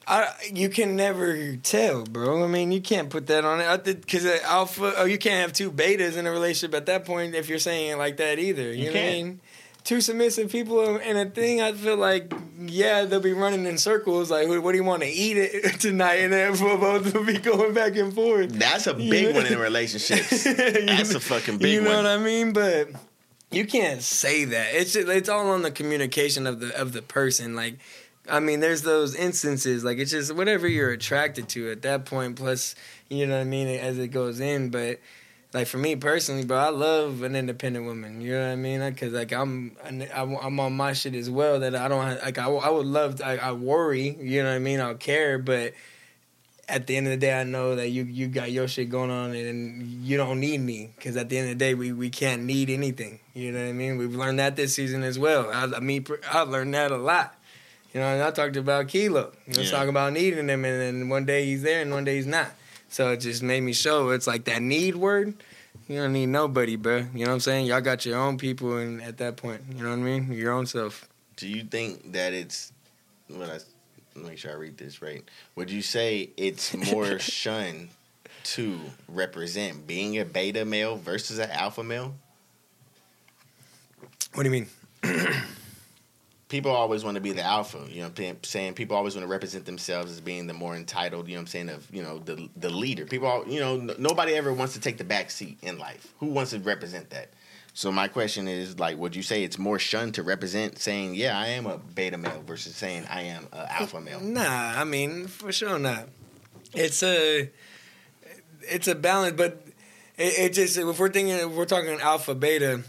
Speaker 7: I, you can never tell, bro. I mean, you can't put that on it because uh, alpha. Oh, you can't have two betas in a relationship at that point if you're saying it like that either. You,
Speaker 6: You
Speaker 7: know what I mean? Two submissive people in a thing. I feel like yeah, they'll be running in circles. Like, what do you want to eat it tonight? And then for both will be going back and forth.
Speaker 6: That's a
Speaker 7: You
Speaker 6: big
Speaker 7: know?
Speaker 6: one in relationships. That's a fucking big one.
Speaker 7: you know
Speaker 6: one.
Speaker 7: what I mean? But you can't say that. It's just, it's all on the communication of the of the person. Like, I mean, there's those instances. Like, it's just whatever you're attracted to at that point. Plus, you know what I mean as it goes in. But like for me personally, bro, I love an independent woman. You know what I mean? Because like I'm, I'm on my shit as well. That I don't like. I, I would love. To, I, I worry. You know what I mean? I'll care, but at the end of the day, I know that you you got your shit going on and you don't need me because at the end of the day, we, we can't need anything. You know what I mean? We've learned that this season as well. I, I mean, I've learned that a lot. You know, and I talked about Kilo. Let's yeah. talk about needing him, and then one day he's there and one day he's not. So it just made me show it's like that need word. You don't need nobody, bro. You know what I'm saying? Y'all got your own people, and at that point, you know what I mean? Your own self.
Speaker 6: Do you think that it's what I make sure I read this right. Would you say it's more shunned to represent being a beta male versus an alpha male?
Speaker 7: What do you mean?
Speaker 6: people always want to be the alpha. You know, I'm saying people always want to represent themselves as being the more entitled. You know, I'm saying of you know the the leader. People, all, you know, n- nobody ever wants to take the back seat in life. Who wants to represent that? So my question is like, would you say it's more shunned to represent saying, yeah, I am a beta male versus saying I am an alpha male?
Speaker 7: Nah, I mean for sure not. It's a it's a balance, but it, it just if we're thinking if we're talking alpha beta,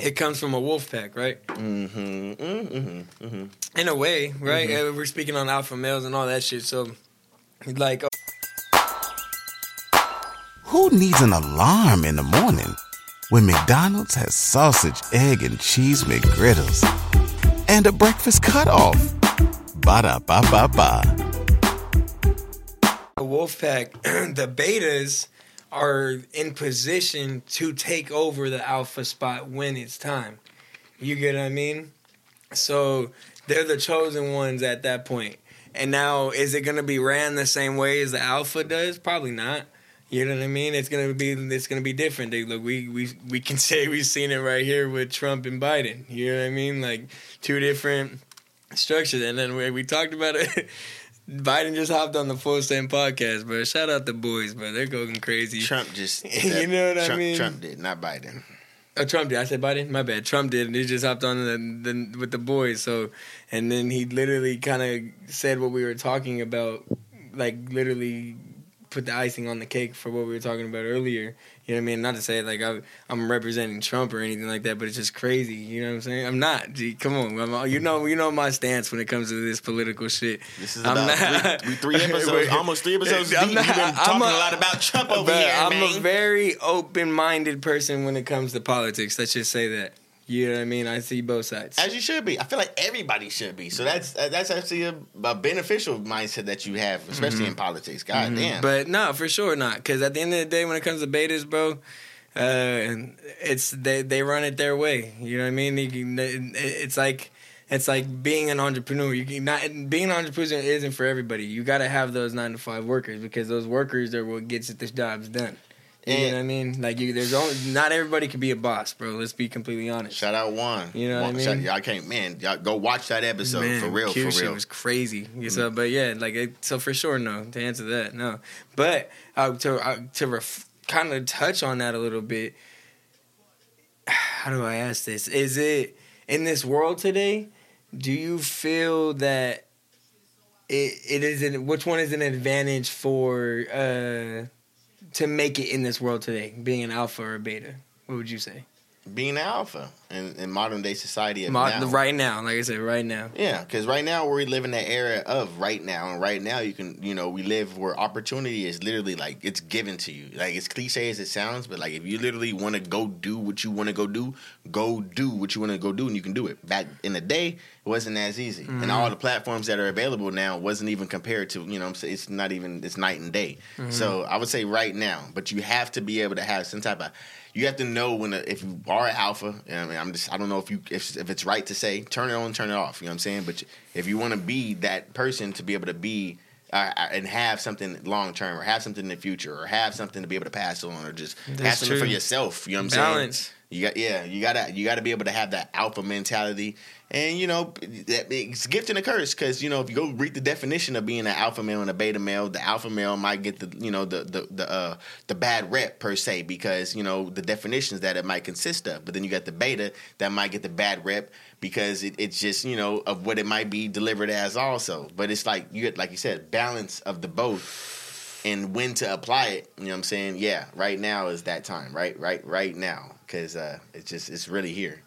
Speaker 7: it comes from a wolf pack, right? Mm-hmm. Mm-hmm. mm-hmm. In a way, right? Mm-hmm. We're speaking on alpha males and all that shit. So, like,
Speaker 11: who needs an alarm in the morning? when McDonald's has sausage, egg, and cheese McGriddles and a breakfast cutoff. Ba da ba ba ba.
Speaker 7: Wolfpack, the betas are in position to take over the alpha spot when it's time. You get what I mean? So they're the chosen ones at that point. And now, is it going to be ran the same way as the alpha does? Probably not. You know what I mean? It's gonna be it's gonna be different. They, look, we we we can say we've seen it right here with Trump and Biden. You know what I mean? Like two different structures, and then we, we talked about it. Biden just hopped on the Full Send podcast, but shout out the boys, but they're going crazy.
Speaker 6: Trump just,
Speaker 7: you know what
Speaker 6: Trump,
Speaker 7: I mean?
Speaker 6: Trump did, not Biden.
Speaker 7: Oh, Trump did. I said Biden. My bad. Trump did, and he just hopped on the, the, with the boys. So, and then he literally kind of said what we were talking about, like literally put the icing on the cake for what we were talking about earlier. You know what I mean? Not to say like I, am representing Trump or anything like that, but it's just crazy. You know what I'm saying? I'm not. Gee, come on, I'm, you know, you know my stance when it comes to this political shit.
Speaker 6: This is I'm about not, three, three episodes, almost three episodes deep. Not, You've been talking a, a, lot about Trump over here,
Speaker 7: I'm
Speaker 6: man.
Speaker 7: a very open-minded person when it comes to politics. Let's just say that. You know what I mean? I see both sides.
Speaker 6: As you should be. I feel like everybody should be. So that's that's actually a, a beneficial mindset that you have, especially mm-hmm. in politics. God mm-hmm. damn.
Speaker 7: But no, for sure not. Because at the end of the day, when it comes to betas, bro, uh, it's they they run it their way. You know what I mean? It's like it's like being an entrepreneur. You can not being an entrepreneur isn't for everybody. You got to have those nine to five workers because those workers are what gets the jobs done. You know what I mean? Like you, there's only not everybody can be a boss, bro. Let's be completely honest.
Speaker 6: Shout out Juan.
Speaker 7: You know what I mean?
Speaker 6: Shout, y'all can't, man. Y'all go watch that episode man, for real.
Speaker 7: Q
Speaker 6: for real,
Speaker 7: it was crazy. Mm-hmm. So, but yeah, like it, so for sure, no. To answer that, no. But uh, to uh, to ref, kind of touch on that a little bit. How do I ask this? Is it in this world today? Do you feel that it it is an, which one is an advantage for? uh to make it in this world today, being an alpha or a beta? What would you say?
Speaker 6: Being alpha in, in modern day society Mo- now.
Speaker 7: right now like i said right now
Speaker 6: yeah because right now we live in that era of right now and right now you can you know we live where opportunity is literally like it's given to you like it's cliche as it sounds but like if you literally want to go do what you want to go do go do what you want to go do and you can do it back in the day it wasn't as easy mm-hmm. and all the platforms that are available now wasn't even compared to you know i'm saying it's not even it's night and day mm-hmm. so i would say right now but you have to be able to have some type of you have to know when a, if you are an alpha. You know I mean, I'm just I don't know if you if if it's right to say turn it on, turn it off. You know what I'm saying? But if you want to be that person to be able to be uh, uh, and have something long term, or have something in the future, or have something to be able to pass on, or just That's have something true. for yourself. You know what I'm Balance. saying? You got yeah, you gotta you gotta be able to have that alpha mentality and you know, it's a gift and a curse because you know if you go read the definition of being an alpha male and a beta male, the alpha male might get the you know the the the uh, the bad rep per se because you know the definitions that it might consist of. But then you got the beta that might get the bad rep because it, it's just you know of what it might be delivered as also. But it's like you like you said balance of the both and when to apply it. You know what I'm saying? Yeah, right now is that time. Right, right, right now, because uh, it's just it's really here.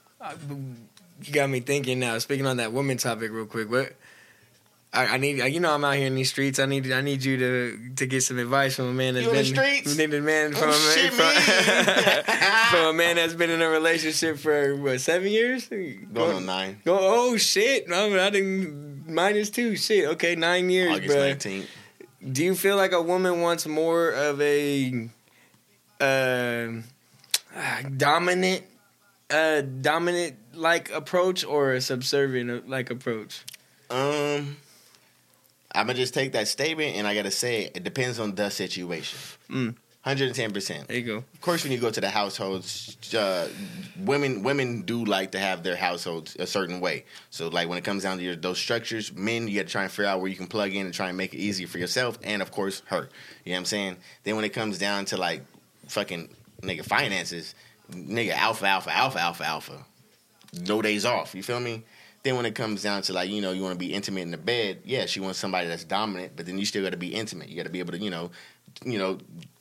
Speaker 7: You got me thinking now. Speaking on that woman topic, real quick, what I, I need, you know, I'm out here in these streets. I need, I need you to to get some advice from a man that's
Speaker 6: You in
Speaker 7: been
Speaker 6: the streets?
Speaker 7: Need a man
Speaker 6: Oh,
Speaker 7: from, a
Speaker 6: shit,
Speaker 7: man, from, from a man that's been in a relationship for what seven years?
Speaker 6: Going on nine.
Speaker 7: Go, oh shit! No, I didn't. Minus two. Shit. Okay, nine years,
Speaker 6: August
Speaker 7: bro.
Speaker 6: 19th.
Speaker 7: Do you feel like a woman wants more of a uh, dominant, uh, dominant like approach or a subservient like approach?
Speaker 6: Um, I'm gonna just take that statement and I gotta say it depends on the situation.
Speaker 7: Mm.
Speaker 6: Hundred and ten percent.
Speaker 7: There you go.
Speaker 6: Of course, when you go to the households, uh, women women do like to have their households a certain way. So, like when it comes down to your, those structures, men you got to try and figure out where you can plug in and try and make it easier for yourself and of course her. You know what I'm saying? Then when it comes down to like fucking nigga finances, nigga alpha alpha alpha alpha alpha, no days off. You feel me? Then when it comes down to like you know you want to be intimate in the bed, yeah, she wants somebody that's dominant, but then you still got to be intimate. You got to be able to you know, you know,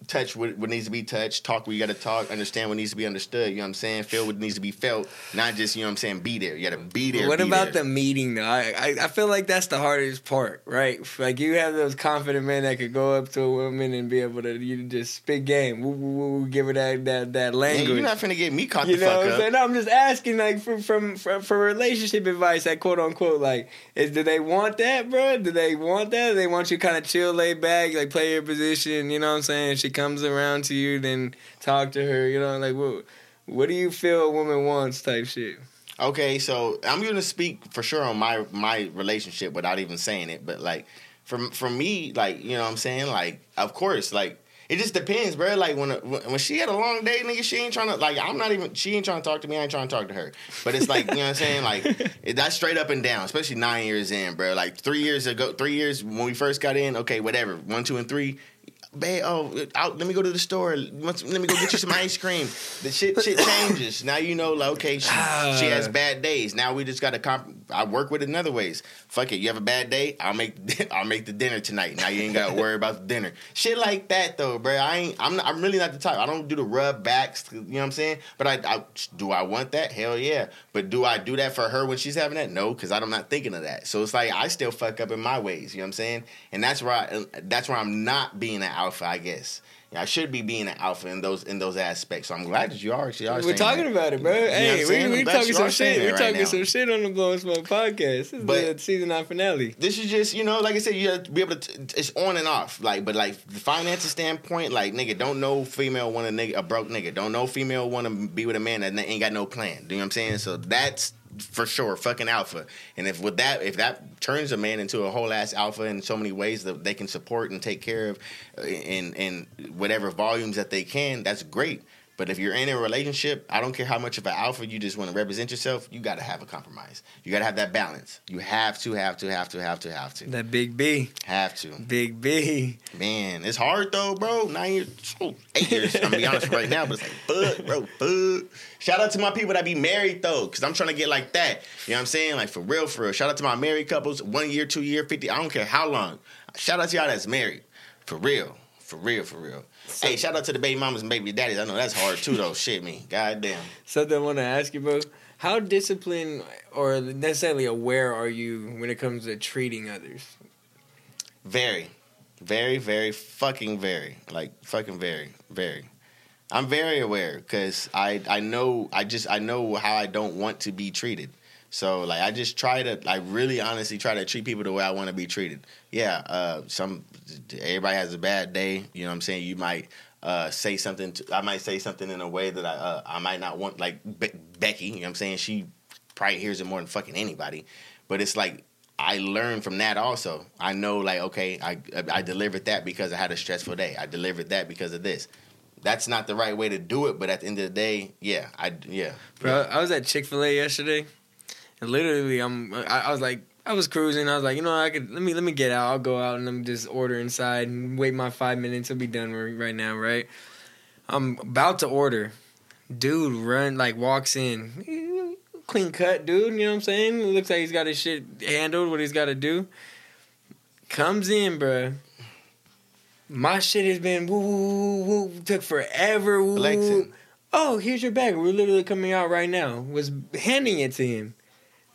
Speaker 6: touch what, what needs to be touched, talk what you got to talk, understand what needs to be understood. You know what I'm saying? Feel what needs to be felt, not just you know what I'm saying. Be there. You got to be there.
Speaker 7: what
Speaker 6: be
Speaker 7: about
Speaker 6: there.
Speaker 7: the meeting though? I, I I feel like that's the hardest part, right? Like you have those confident men that could go up to a woman and be able to you just spit game, woo, woo, woo, woo, give her that that that language.
Speaker 6: you're not finna get me caught
Speaker 7: you
Speaker 6: the
Speaker 7: know
Speaker 6: fuck
Speaker 7: what I'm saying? No, I'm just asking, like, from from for, for relationship advice, that quote unquote, like, is do they want that, bro? Do they want that? Do they want you kind of chill, lay back, like play your position? You know what I'm saying? She comes around to you, then talk to her. You know, like, what what do you feel a woman wants? Type shit.
Speaker 6: Okay, so I'm gonna speak for sure on my my relationship without even saying it, but like from from me, like you know what I'm saying, like of course, like it just depends, bro. Like when when she had a long day, nigga, she ain't trying to like I'm not even she ain't trying to talk to me, I ain't trying to talk to her. But it's like you know what I'm saying, like that's straight up and down, especially nine years in, bro. Like three years ago, three years when we first got in, okay, whatever, one, two, and three. Babe, oh, out, let me go to the store. Let me go get you some ice cream. The shit, shit changes. Now you know, okay, she, she has ah. bad days. Now we just got to comp. I work with it in other ways. Fuck it, you have a bad day. I'll make, I'll make the dinner tonight. Now you ain't got to worry about the dinner. Shit like that though, bro. I ain't. I'm. Not, I'm really not the type. I don't do the rub backs. You know what I'm saying? But I, I do. I want that? Hell yeah. But do I do that for her when she's having that? No, because I'm not thinking of that. So it's like I still fuck up in my ways. You know what I'm saying? And that's where I, that's where I'm not being an alpha. I guess. Yeah, I should be being an alpha in those in those aspects. So I'm glad that you are. You are
Speaker 7: We're talking
Speaker 6: that.
Speaker 7: about it, bro.
Speaker 6: You know what I'm
Speaker 7: hey, we we talking some shit. We
Speaker 6: right
Speaker 7: talking
Speaker 6: now.
Speaker 7: some shit on the Blowing Smoke podcast. This is
Speaker 6: But-
Speaker 7: the season nine finale.
Speaker 6: This is just, you know, like I said, you have to be able to. It's on and off, like, but like the finances standpoint, like, nigga, don't know female want a nigga a broke nigga. Don't know female want to be with a man that ain't got no plan. Do you know what I'm saying? So that's for sure fucking alpha. And if with that, if that turns a man into a whole ass alpha in so many ways that they can support and take care of, uh, in in whatever volumes that they can, that's great. But if you're in a relationship, I don't care how much of an alpha you just want to represent yourself. You got to have a compromise. You got to have that balance. You have to, have to, have to, have to, have to,
Speaker 7: That big B,
Speaker 6: have to.
Speaker 7: big B.
Speaker 6: Man, it's hard though, bro. Nine years, oh, eight years. I'm gonna be honest right now, but it's like, fuck, bro, fuck. Shout out to my people that be married though, because I'm trying to get like that. You know what I'm saying? Like for real, for real. Shout out to my married couples, one year, two year, fifty. I don't care how long. Shout out to y'all that's married, for real, for real, for real. Hey, shout out to the baby mamas and baby daddies. I know that's hard too though. Shit, me, goddamn.
Speaker 7: Something I want to ask you, bro. How disciplined or necessarily aware are you when it comes to treating others?
Speaker 6: Very, very, very fucking very, like fucking very, very. I'm very aware because I I know I just I know how I don't want to be treated. So like I just try to I really honestly try to treat people the way I want to be treated. Yeah, uh, some everybody has a bad day. You know what I'm saying? You might uh, say something. To, I might say something in a way that I uh, I might not want. Like Be- Becky, you know what I'm saying? She probably hears it more than fucking anybody. But it's like I learned from that also. I know like okay, I I delivered that because I had a stressful day. I delivered that because of this. That's not the right way to do it, but at the end of the day, yeah, I yeah.
Speaker 7: Bro, I was at Chick Fil A yesterday, and literally, I'm. I, I was like, I was cruising. I was like, you know, I could let me let me get out. I'll go out and I'm just order inside and wait my five minutes. I'll be done right now, right? I'm about to order. Dude, run like walks in, clean cut, dude. You know what I'm saying? looks like he's got his shit handled. What he's got to do. Comes in, bruh. My shit has been woo woo woo, woo took forever. Woo. Oh, here's your bag. We're literally coming out right now. Was handing it to him.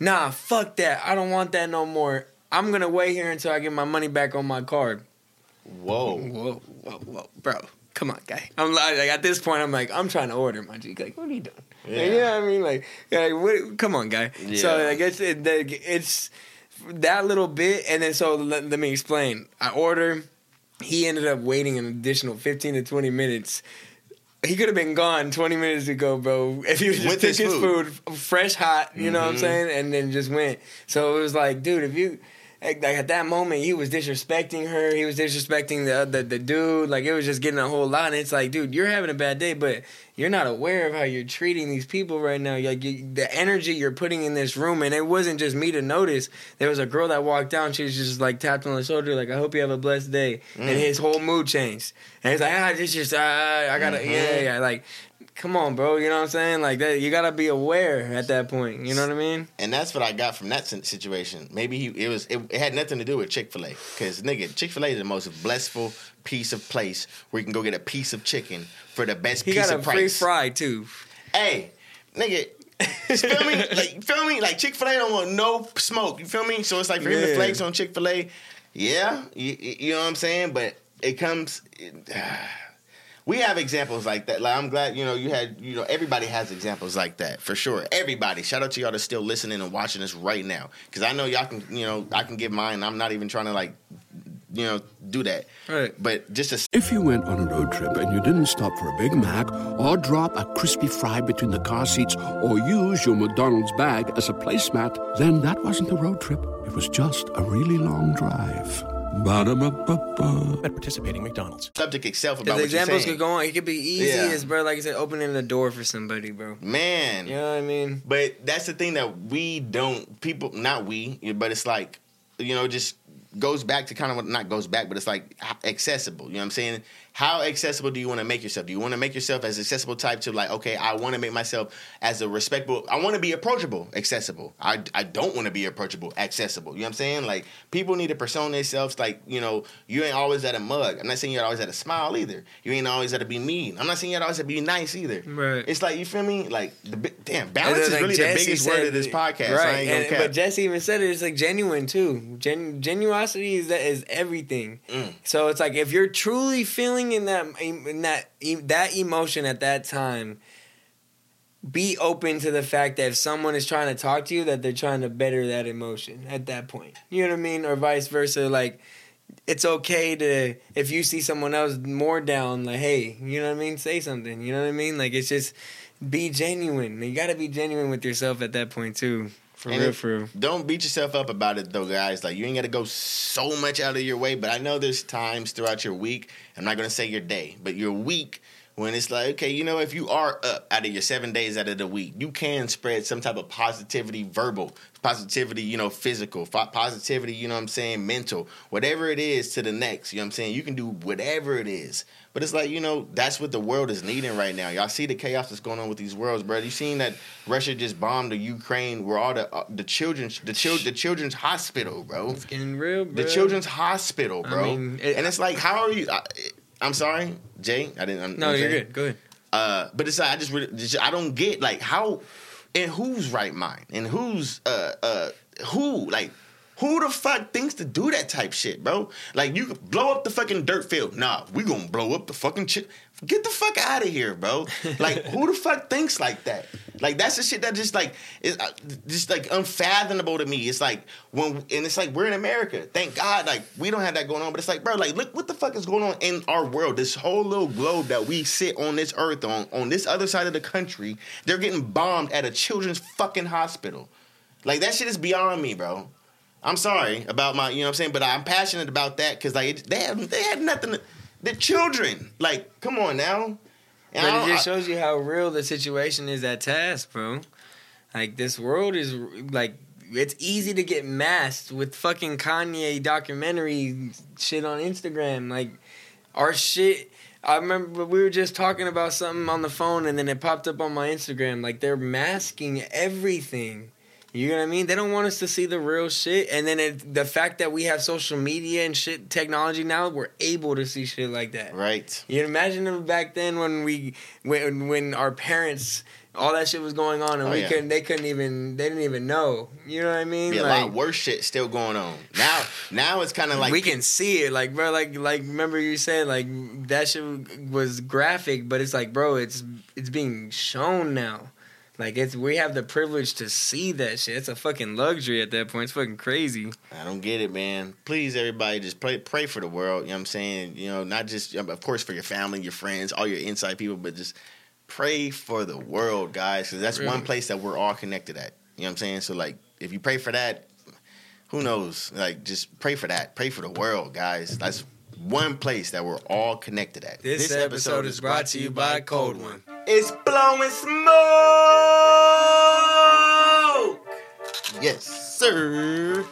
Speaker 7: Nah, fuck that. I don't want that no more. I'm gonna wait here until I get my money back on my card.
Speaker 6: Whoa.
Speaker 7: Whoa, whoa, whoa, bro. Come on, guy. I'm like, like, at this point, I'm like, I'm trying to order my G. Like, what are you doing?
Speaker 6: Yeah.
Speaker 7: You know what I mean? Like, like what, come on, guy. So
Speaker 6: Yeah.
Speaker 7: I guess it, it's that little bit, and then so let, let me explain. I order. He ended up waiting an additional 15 to 20 minutes. He could have been gone 20 minutes ago, bro. If he was just
Speaker 6: With
Speaker 7: took
Speaker 6: his
Speaker 7: his
Speaker 6: food.
Speaker 7: food, fresh, hot, you know what I'm
Speaker 6: Mhm.
Speaker 7: saying, and then just went. So it was like, dude, if you like, like at that moment, he was disrespecting her. He was disrespecting the, the the dude. Like it was just getting a whole lot. And it's like, dude, you're having a bad day, but you're not aware of how you're treating these people right now. Like you, the energy you're putting in this room, and it wasn't just me to notice. There was a girl that walked down. She was just like tapped on the shoulder, like, "I hope you have a blessed day." And
Speaker 6: Mm.
Speaker 7: his whole mood changed. And he's like, "Ah, this just, ah, I gotta,
Speaker 6: Mhm.
Speaker 7: yeah, yeah." Like, come on, bro. You know what I'm saying? Like that, you gotta be aware at that point. You know what I mean?
Speaker 6: And that's what I got from that situation. Maybe he, it was it, it had nothing to do with Chick Fil A, because nigga, Chick Fil A is the most blissful piece of place where you can go get a piece of chicken for the best
Speaker 7: He
Speaker 6: piece
Speaker 7: got a
Speaker 6: of
Speaker 7: free
Speaker 6: price.
Speaker 7: fry too.
Speaker 6: Hey, nigga. feel me? Like you feel me? Like Chick Fil A don't want no smoke. You feel me? So it's like for him to
Speaker 7: Yeah.
Speaker 6: flex on Chick Fil A. Yeah, you, you know what I'm saying. But it comes. we have examples like that. Like I'm glad you know you had you know everybody has examples like that for sure. Everybody. Shout out to y'all that's still listening and watching us right now because I know y'all can you know I can give mine. I'm not even trying to like you know do that.
Speaker 7: Right.
Speaker 6: But just to
Speaker 1: If you went on a road trip and you didn't stop for a Big Mac or drop a crispy fry between the car seats or use your McDonald's bag as a placemat, then that wasn't a road trip. It was just a really long drive. Ba-da-ba-ba-ba.
Speaker 10: At participating McDonald's.
Speaker 6: subject itself about
Speaker 7: Because
Speaker 6: what you're
Speaker 7: examples could go on. It could be easy
Speaker 6: Yeah.
Speaker 7: as bro, like I said, opening the door for somebody, bro.
Speaker 6: Man.
Speaker 7: You know what I mean?
Speaker 6: But that's the thing that we don't people not we, but it's like you know just goes back to kind of what not goes back, but it's like accessible. You know what I'm saying? How accessible do you want to make yourself? Do you want to make yourself as accessible type to like okay, I want to make myself as a respectable. I want to be approachable, accessible. I I don't want to be approachable, accessible. You know what I'm saying? Like people need to persona themselves like you know you ain't always at a mug. I'm not saying you're always at a smile either. You ain't always at to be mean. I'm not saying you're always at to be nice either.
Speaker 7: Right.
Speaker 6: It's like you feel me? Like the damn balance
Speaker 7: then,
Speaker 6: is
Speaker 7: like,
Speaker 6: really
Speaker 7: Jesse
Speaker 6: the biggest
Speaker 7: said-
Speaker 6: word of this podcast.
Speaker 7: Right.
Speaker 6: I ain't
Speaker 7: and, but Jesse even said it. It's like genuine too. Gen, genuosity is that is everything.
Speaker 6: Mm.
Speaker 7: So it's like if you're truly feeling in that in that that emotion at that time, be open to the fact that if someone is trying to talk to you, that they're trying to better that emotion at that point. You know what I mean, or vice versa. Like it's okay to if you see someone else more down, like hey, you know what I mean, say something. You know what I mean? Like it's just be genuine. You got to be genuine with yourself at that point too. For
Speaker 6: And
Speaker 7: real, for real.
Speaker 6: Don't beat yourself up about it though, guys. Like you ain't got to go so much out of your way. But I know there's times throughout your week. I'm not gonna say your day, but your week when it's like, okay, you know, if you are up out of your seven days out of the week, you can spread some type of positivity, verbal positivity, you know, physical positivity. You know what I'm saying, mental, whatever it is to the next. You know what I'm saying. You can do whatever it is. But it's like you know that's what the world is needing right now. Y'all see the chaos that's going on with these worlds, bro. You seen that Russia just bombed the Ukraine, where all the uh, the children's the chil- the children's hospital, bro.
Speaker 7: It's getting real, bro.
Speaker 6: The children's hospital,
Speaker 7: I
Speaker 6: bro.
Speaker 7: mean, it-
Speaker 6: and it's like, how are you? I, I'm sorry, Jay. I didn't. I'm,
Speaker 7: No,
Speaker 6: I'm
Speaker 7: you're
Speaker 6: saying-
Speaker 7: good. Go ahead.
Speaker 6: Uh, but it's like I just, just I don't get like how and who's right mind and who's uh uh who like who the fuck thinks to do that type shit, bro? Like you blow up the fucking dirt field. Nah, we gonna blow up the fucking shit. Get the fuck out of here, bro. Like who the fuck thinks like that? Like that's the shit that just like is uh, just like unfathomable to me. It's like when and it's like we're in America. Thank God, like we don't have that going on. But it's like, bro, like look what the fuck is going on in our world. This whole little globe that we sit on this earth on, on this other side of the country, they're getting bombed at a children's fucking hospital. Like that shit is beyond me, bro. I'm sorry about my, you know what I'm saying, but I'm passionate about that because like it, they have they had nothing. To, the children, like, come on now. And
Speaker 7: But it just shows you how real the situation is at task, bro. Like this world is like it's easy to get masked with fucking Kanye documentary shit on Instagram. Like our shit. I remember we were just talking about something on the phone, and then it popped up on my Instagram. Like they're masking everything. You know what I mean? They don't want us to see the real shit. And then it, the fact that we have social media and shit technology now, we're able to see shit like that.
Speaker 6: Right.
Speaker 7: You imagine them back then when we when when our parents all that shit was going on and
Speaker 6: Oh,
Speaker 7: we
Speaker 6: yeah.
Speaker 7: couldn't they couldn't even they didn't even know. You know what I mean?
Speaker 6: Be a
Speaker 7: Like,
Speaker 6: lot worse shit still going on. Now now it's kind of like
Speaker 7: we can see it, like bro, like like remember you said like that shit was graphic, but it's like bro, it's it's being shown now. Like it's we have the privilege to see that shit. It's a fucking luxury at that point. It's fucking crazy.
Speaker 6: I don't get it, man. Please, everybody, just pray pray for the world. You know what I'm saying? You know, not just um, of course for your family, your friends, all your inside people, but just pray for the world, guys, because that's
Speaker 7: Really?
Speaker 6: one place that we're all connected at. You know what I'm saying? So like, if you pray for that, who knows? Like, just pray for that. Pray for the world, guys. That's one place that we're all connected at.
Speaker 7: This, episode, is brought to you by Cold One.
Speaker 6: It's blowing smoke. Yes, sir.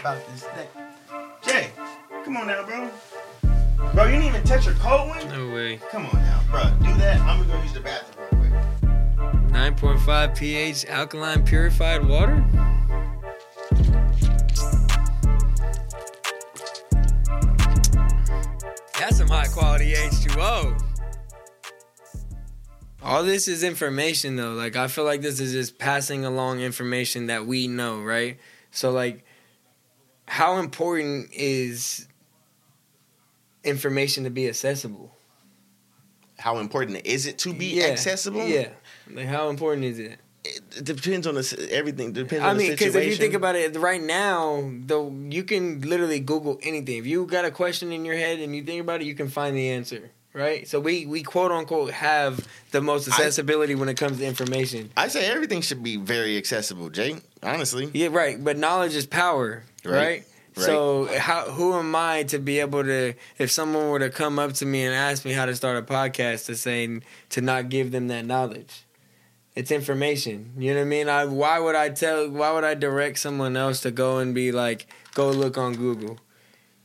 Speaker 6: About this thing. Jay, come on now, bro. Bro, you didn't even touch your cold one?
Speaker 7: No way.
Speaker 6: Come on now, bro. Do that. I'm gonna go use the bathroom real quick.
Speaker 7: Nine point five pH alkaline purified water. High quality H2O. All this is information though. Like I feel like this is just passing along information that we know, right? So like how important is information to be accessible?
Speaker 6: How important is it to be
Speaker 7: Yeah,
Speaker 6: accessible?
Speaker 7: Yeah. Like how important is it?
Speaker 6: It depends on the everything. Depends
Speaker 7: I mean, because if you think about it, right now, though, you can literally Google anything. If you got a question in your head and you think about it, you can find the answer. Right. So we we quote unquote have the most accessibility when it comes to information.
Speaker 6: I say everything should be very accessible, Jake. Honestly.
Speaker 7: Yeah. Right. But knowledge is power.
Speaker 6: Right.
Speaker 7: Right.
Speaker 6: Right.
Speaker 7: So how who am I to be able to if someone were to come up to me and ask me how to start a podcast to say to not give them that knowledge? It's information. You know what I mean? I why would I tell why would I direct someone else to go and be like, go look on Google?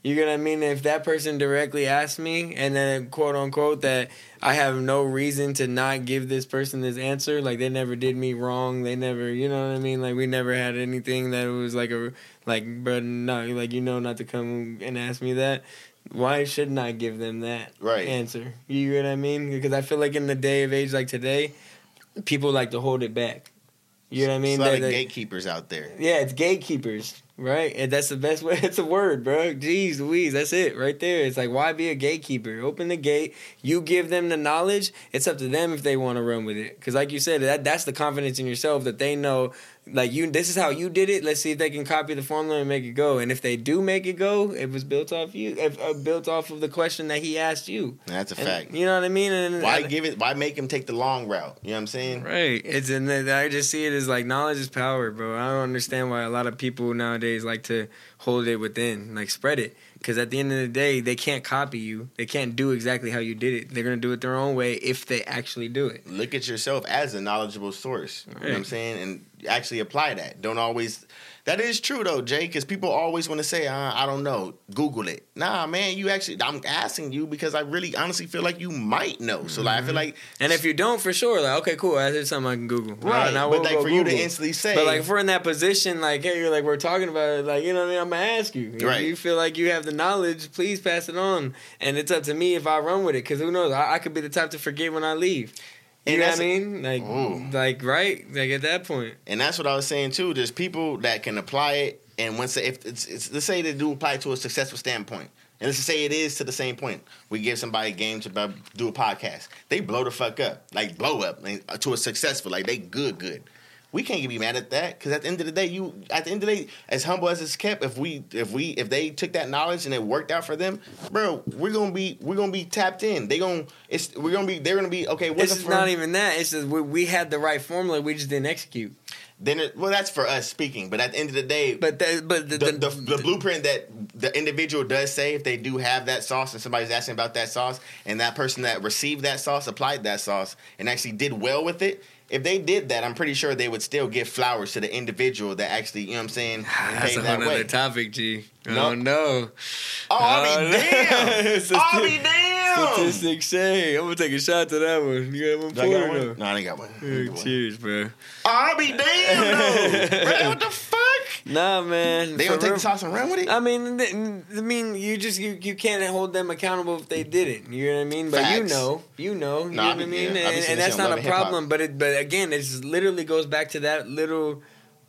Speaker 7: You get what I mean? If that person directly asked me and then quote unquote that I have no reason to not give this person this answer, like they never did me wrong, they never, you know what I mean? Like we never had anything that was like a like, but no, like you know not to come and ask me that. Why shouldn't I give them that
Speaker 6: Right.
Speaker 7: answer? You know what I mean? Because I feel like in the day of age like today, people like to hold it back. You know what I mean?
Speaker 6: There's a lot
Speaker 7: They-
Speaker 6: of
Speaker 7: they-
Speaker 6: gatekeepers out there.
Speaker 7: yeah, it's gatekeepers, right? And that's the best way. It's a word, bro. Jeez Louise, that's it right there. It's like, why be a gatekeeper? Open the gate. You give them the knowledge. It's up to them if they want to run with it. Because, like you said, that that's the confidence in yourself that they know, like you. This is how you did it. Let's see if they can copy the formula and make it go. And if they do make it go, it was built off you. If, uh, built off of the question that he asked you.
Speaker 6: That's a
Speaker 7: And-
Speaker 6: fact.
Speaker 7: You know what I mean? And
Speaker 6: Why give it? Why make him take the long route? You know what I'm saying?
Speaker 7: Right. It's and then I just see it as like knowledge is power, bro. I don't understand why a lot of people nowadays like to hold it within, like spread it. Because at the end of the day, they can't copy you. They can't do exactly how you did it. They're gonna do it their own way if they actually do it.
Speaker 6: Look at yourself as a knowledgeable source. You know what I'm saying? And actually apply that. Don't always. That is true though, Jay, because people always want to say, uh, "I don't know." Google it. Nah, man. You actually. I'm asking you because I really, honestly feel like you might know. So like, I feel like.
Speaker 7: And if you don't, for sure, like okay, cool. That's something I can Google.
Speaker 6: Right,
Speaker 7: Now,
Speaker 6: but like for you to instantly say-
Speaker 7: but like if we're in that position, like hey, you're like we're talking about it, like you know what I mean. I'm gonna ask you. If
Speaker 6: Right.
Speaker 7: you feel like you have the knowledge, please pass it on. And it's up to me if I run with it, because who knows? I, I could be the type to forget when I leave. You know what I mean? Like,
Speaker 6: Ooh.
Speaker 7: like right? Like at that point.
Speaker 6: And that's what I was saying too. There's people that can apply it, and once they, if it's, it's let's say they do apply it to a successful standpoint, and let's say it is to the same point. We give somebody a game to do a podcast, they blow the fuck up, like blow up like, to a successful, like they good, good. We can't get be mad at that because at the end of the day, you at the end of the day, as humble as it's kept, if we if we if they took that knowledge and it worked out for them, bro, we're gonna be we're gonna be tapped in. They gonna it's we're gonna be they're gonna be okay. What's
Speaker 7: This is not even that. It's just we, we had the right formula. We just didn't execute.
Speaker 6: Then it, well, that's for us speaking. But at the end of the day,
Speaker 7: but the, but the,
Speaker 6: the, the, the blueprint that the individual does say, if they do have that sauce, and somebody's asking about that sauce, and that person that received that sauce applied that sauce and actually did well with it. If they did that, I'm pretty sure they would still give flowers to the individual that actually, you know what I'm saying,
Speaker 7: That's
Speaker 6: paved
Speaker 7: a
Speaker 6: that
Speaker 7: whole
Speaker 6: way.
Speaker 7: other topic, G.
Speaker 6: No.
Speaker 7: Oh no.
Speaker 6: Oh, I'll
Speaker 7: Oh,
Speaker 6: be
Speaker 7: no.
Speaker 6: damned.
Speaker 7: It's a-
Speaker 6: I'll be damned.
Speaker 7: statistics say. I'm gonna take a shot to that one. You got one
Speaker 6: Do
Speaker 7: for?
Speaker 6: No, I ain't got one. I ain't got one.
Speaker 7: Cheers, bro.
Speaker 6: I'll be damned, though. Bro, what the fuck?
Speaker 7: Nah, man.
Speaker 6: They gonna take
Speaker 7: real.
Speaker 6: the sauce and run with it?
Speaker 7: I mean, I mean, you just you, you can't hold them accountable if they didn't. You know what I mean? But you know, you know, you
Speaker 6: Nah,
Speaker 7: know
Speaker 6: I
Speaker 7: what I mean.
Speaker 6: yeah,
Speaker 7: and, and that's not a
Speaker 6: and Hip Hop.
Speaker 7: problem. But it, but again, it's literally goes back to that little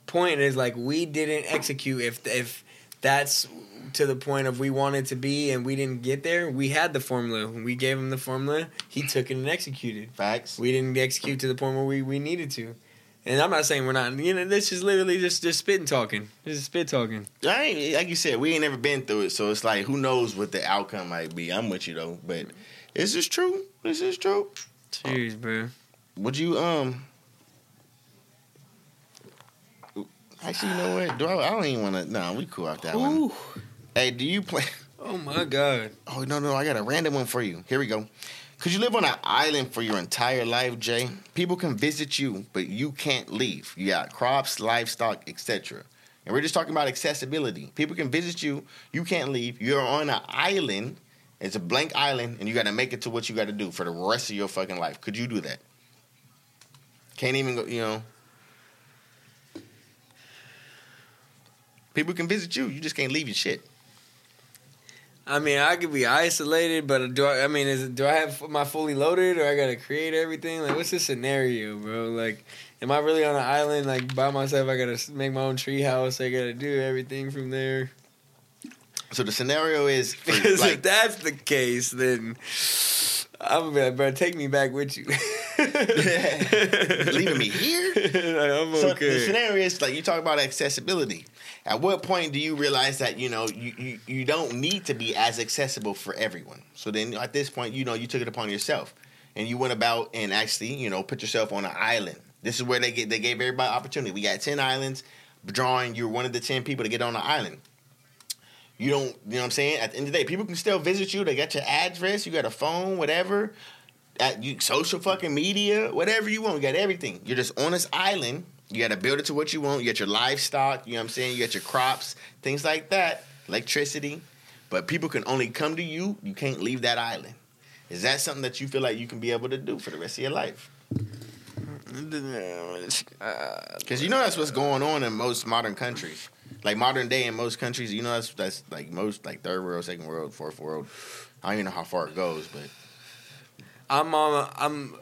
Speaker 7: point. Is like we didn't execute. If if that's to the point of we wanted to be and we didn't get there, we had the formula. We gave him the formula, he took it and executed.
Speaker 6: Facts.
Speaker 7: We didn't execute to the point where we, we needed to. And I'm not saying we're not. You know, this is literally just just spit talking. This is spit talking.
Speaker 6: I ain't, like you said, we ain't never been through it, so it's like who knows what the outcome might be. I'm with you though, but is this true? is true. This is true.
Speaker 7: Cheers, bro.
Speaker 6: Would you um? Actually, you know what? Do I, I don't even want to. Nah, we cool off that one. Hey, do you play?
Speaker 7: Oh my god.
Speaker 6: Oh no, no, I got a random one for you. Here we go. Could you live on an island for your entire life, Jay? People can visit you, but you can't leave. You got crops, livestock, etc. And we're just talking about accessibility. People can visit you, you can't leave. You're on an island. It's a blank island, and you got to make it to what you got to do for the rest of your fucking life. Could you do that? Can't even go. You know. People can visit you. You just can't leave your shit.
Speaker 7: I mean, I could be isolated, but do I? I mean, is do I have my fully loaded, or I gotta create everything? Like, what's the scenario, bro? Like, am I really on an island, like by myself? I gotta make my own tree house. I gotta do everything from there.
Speaker 6: So the scenario is for,
Speaker 7: Because
Speaker 6: like
Speaker 7: if that's the case, then I'm gonna be like, bro, take me back with you.
Speaker 6: leaving me here.
Speaker 7: Like, I'm
Speaker 6: So
Speaker 7: okay.
Speaker 6: the scenario is like you talk about accessibility. At what point do you realize that you know you, you, you don't need to be as accessible for everyone? So then at this point, you know you took it upon yourself and you went about and actually you know put yourself on an island. This is where they get they gave everybody opportunity. We got ten islands. Drawing, you're one of the ten people to get on the island. You don't, you know what I'm saying? At the end of the day, people can still visit you. They got your address, you got a phone, whatever. At you social fucking media, whatever you want. You got everything. You're just on this island. You got to build it to what you want. You got your livestock. You know what I'm saying? You got your crops, things like that, electricity. But people can only come to you. You can't leave that island. Is that something that you feel like you can be able to do for the rest of your life? Because you know that's what's going on in most modern countries, like modern day in most countries. You know that's that's like most like third world, second world, fourth world. I don't even know how far it goes, but
Speaker 7: I'm on I'm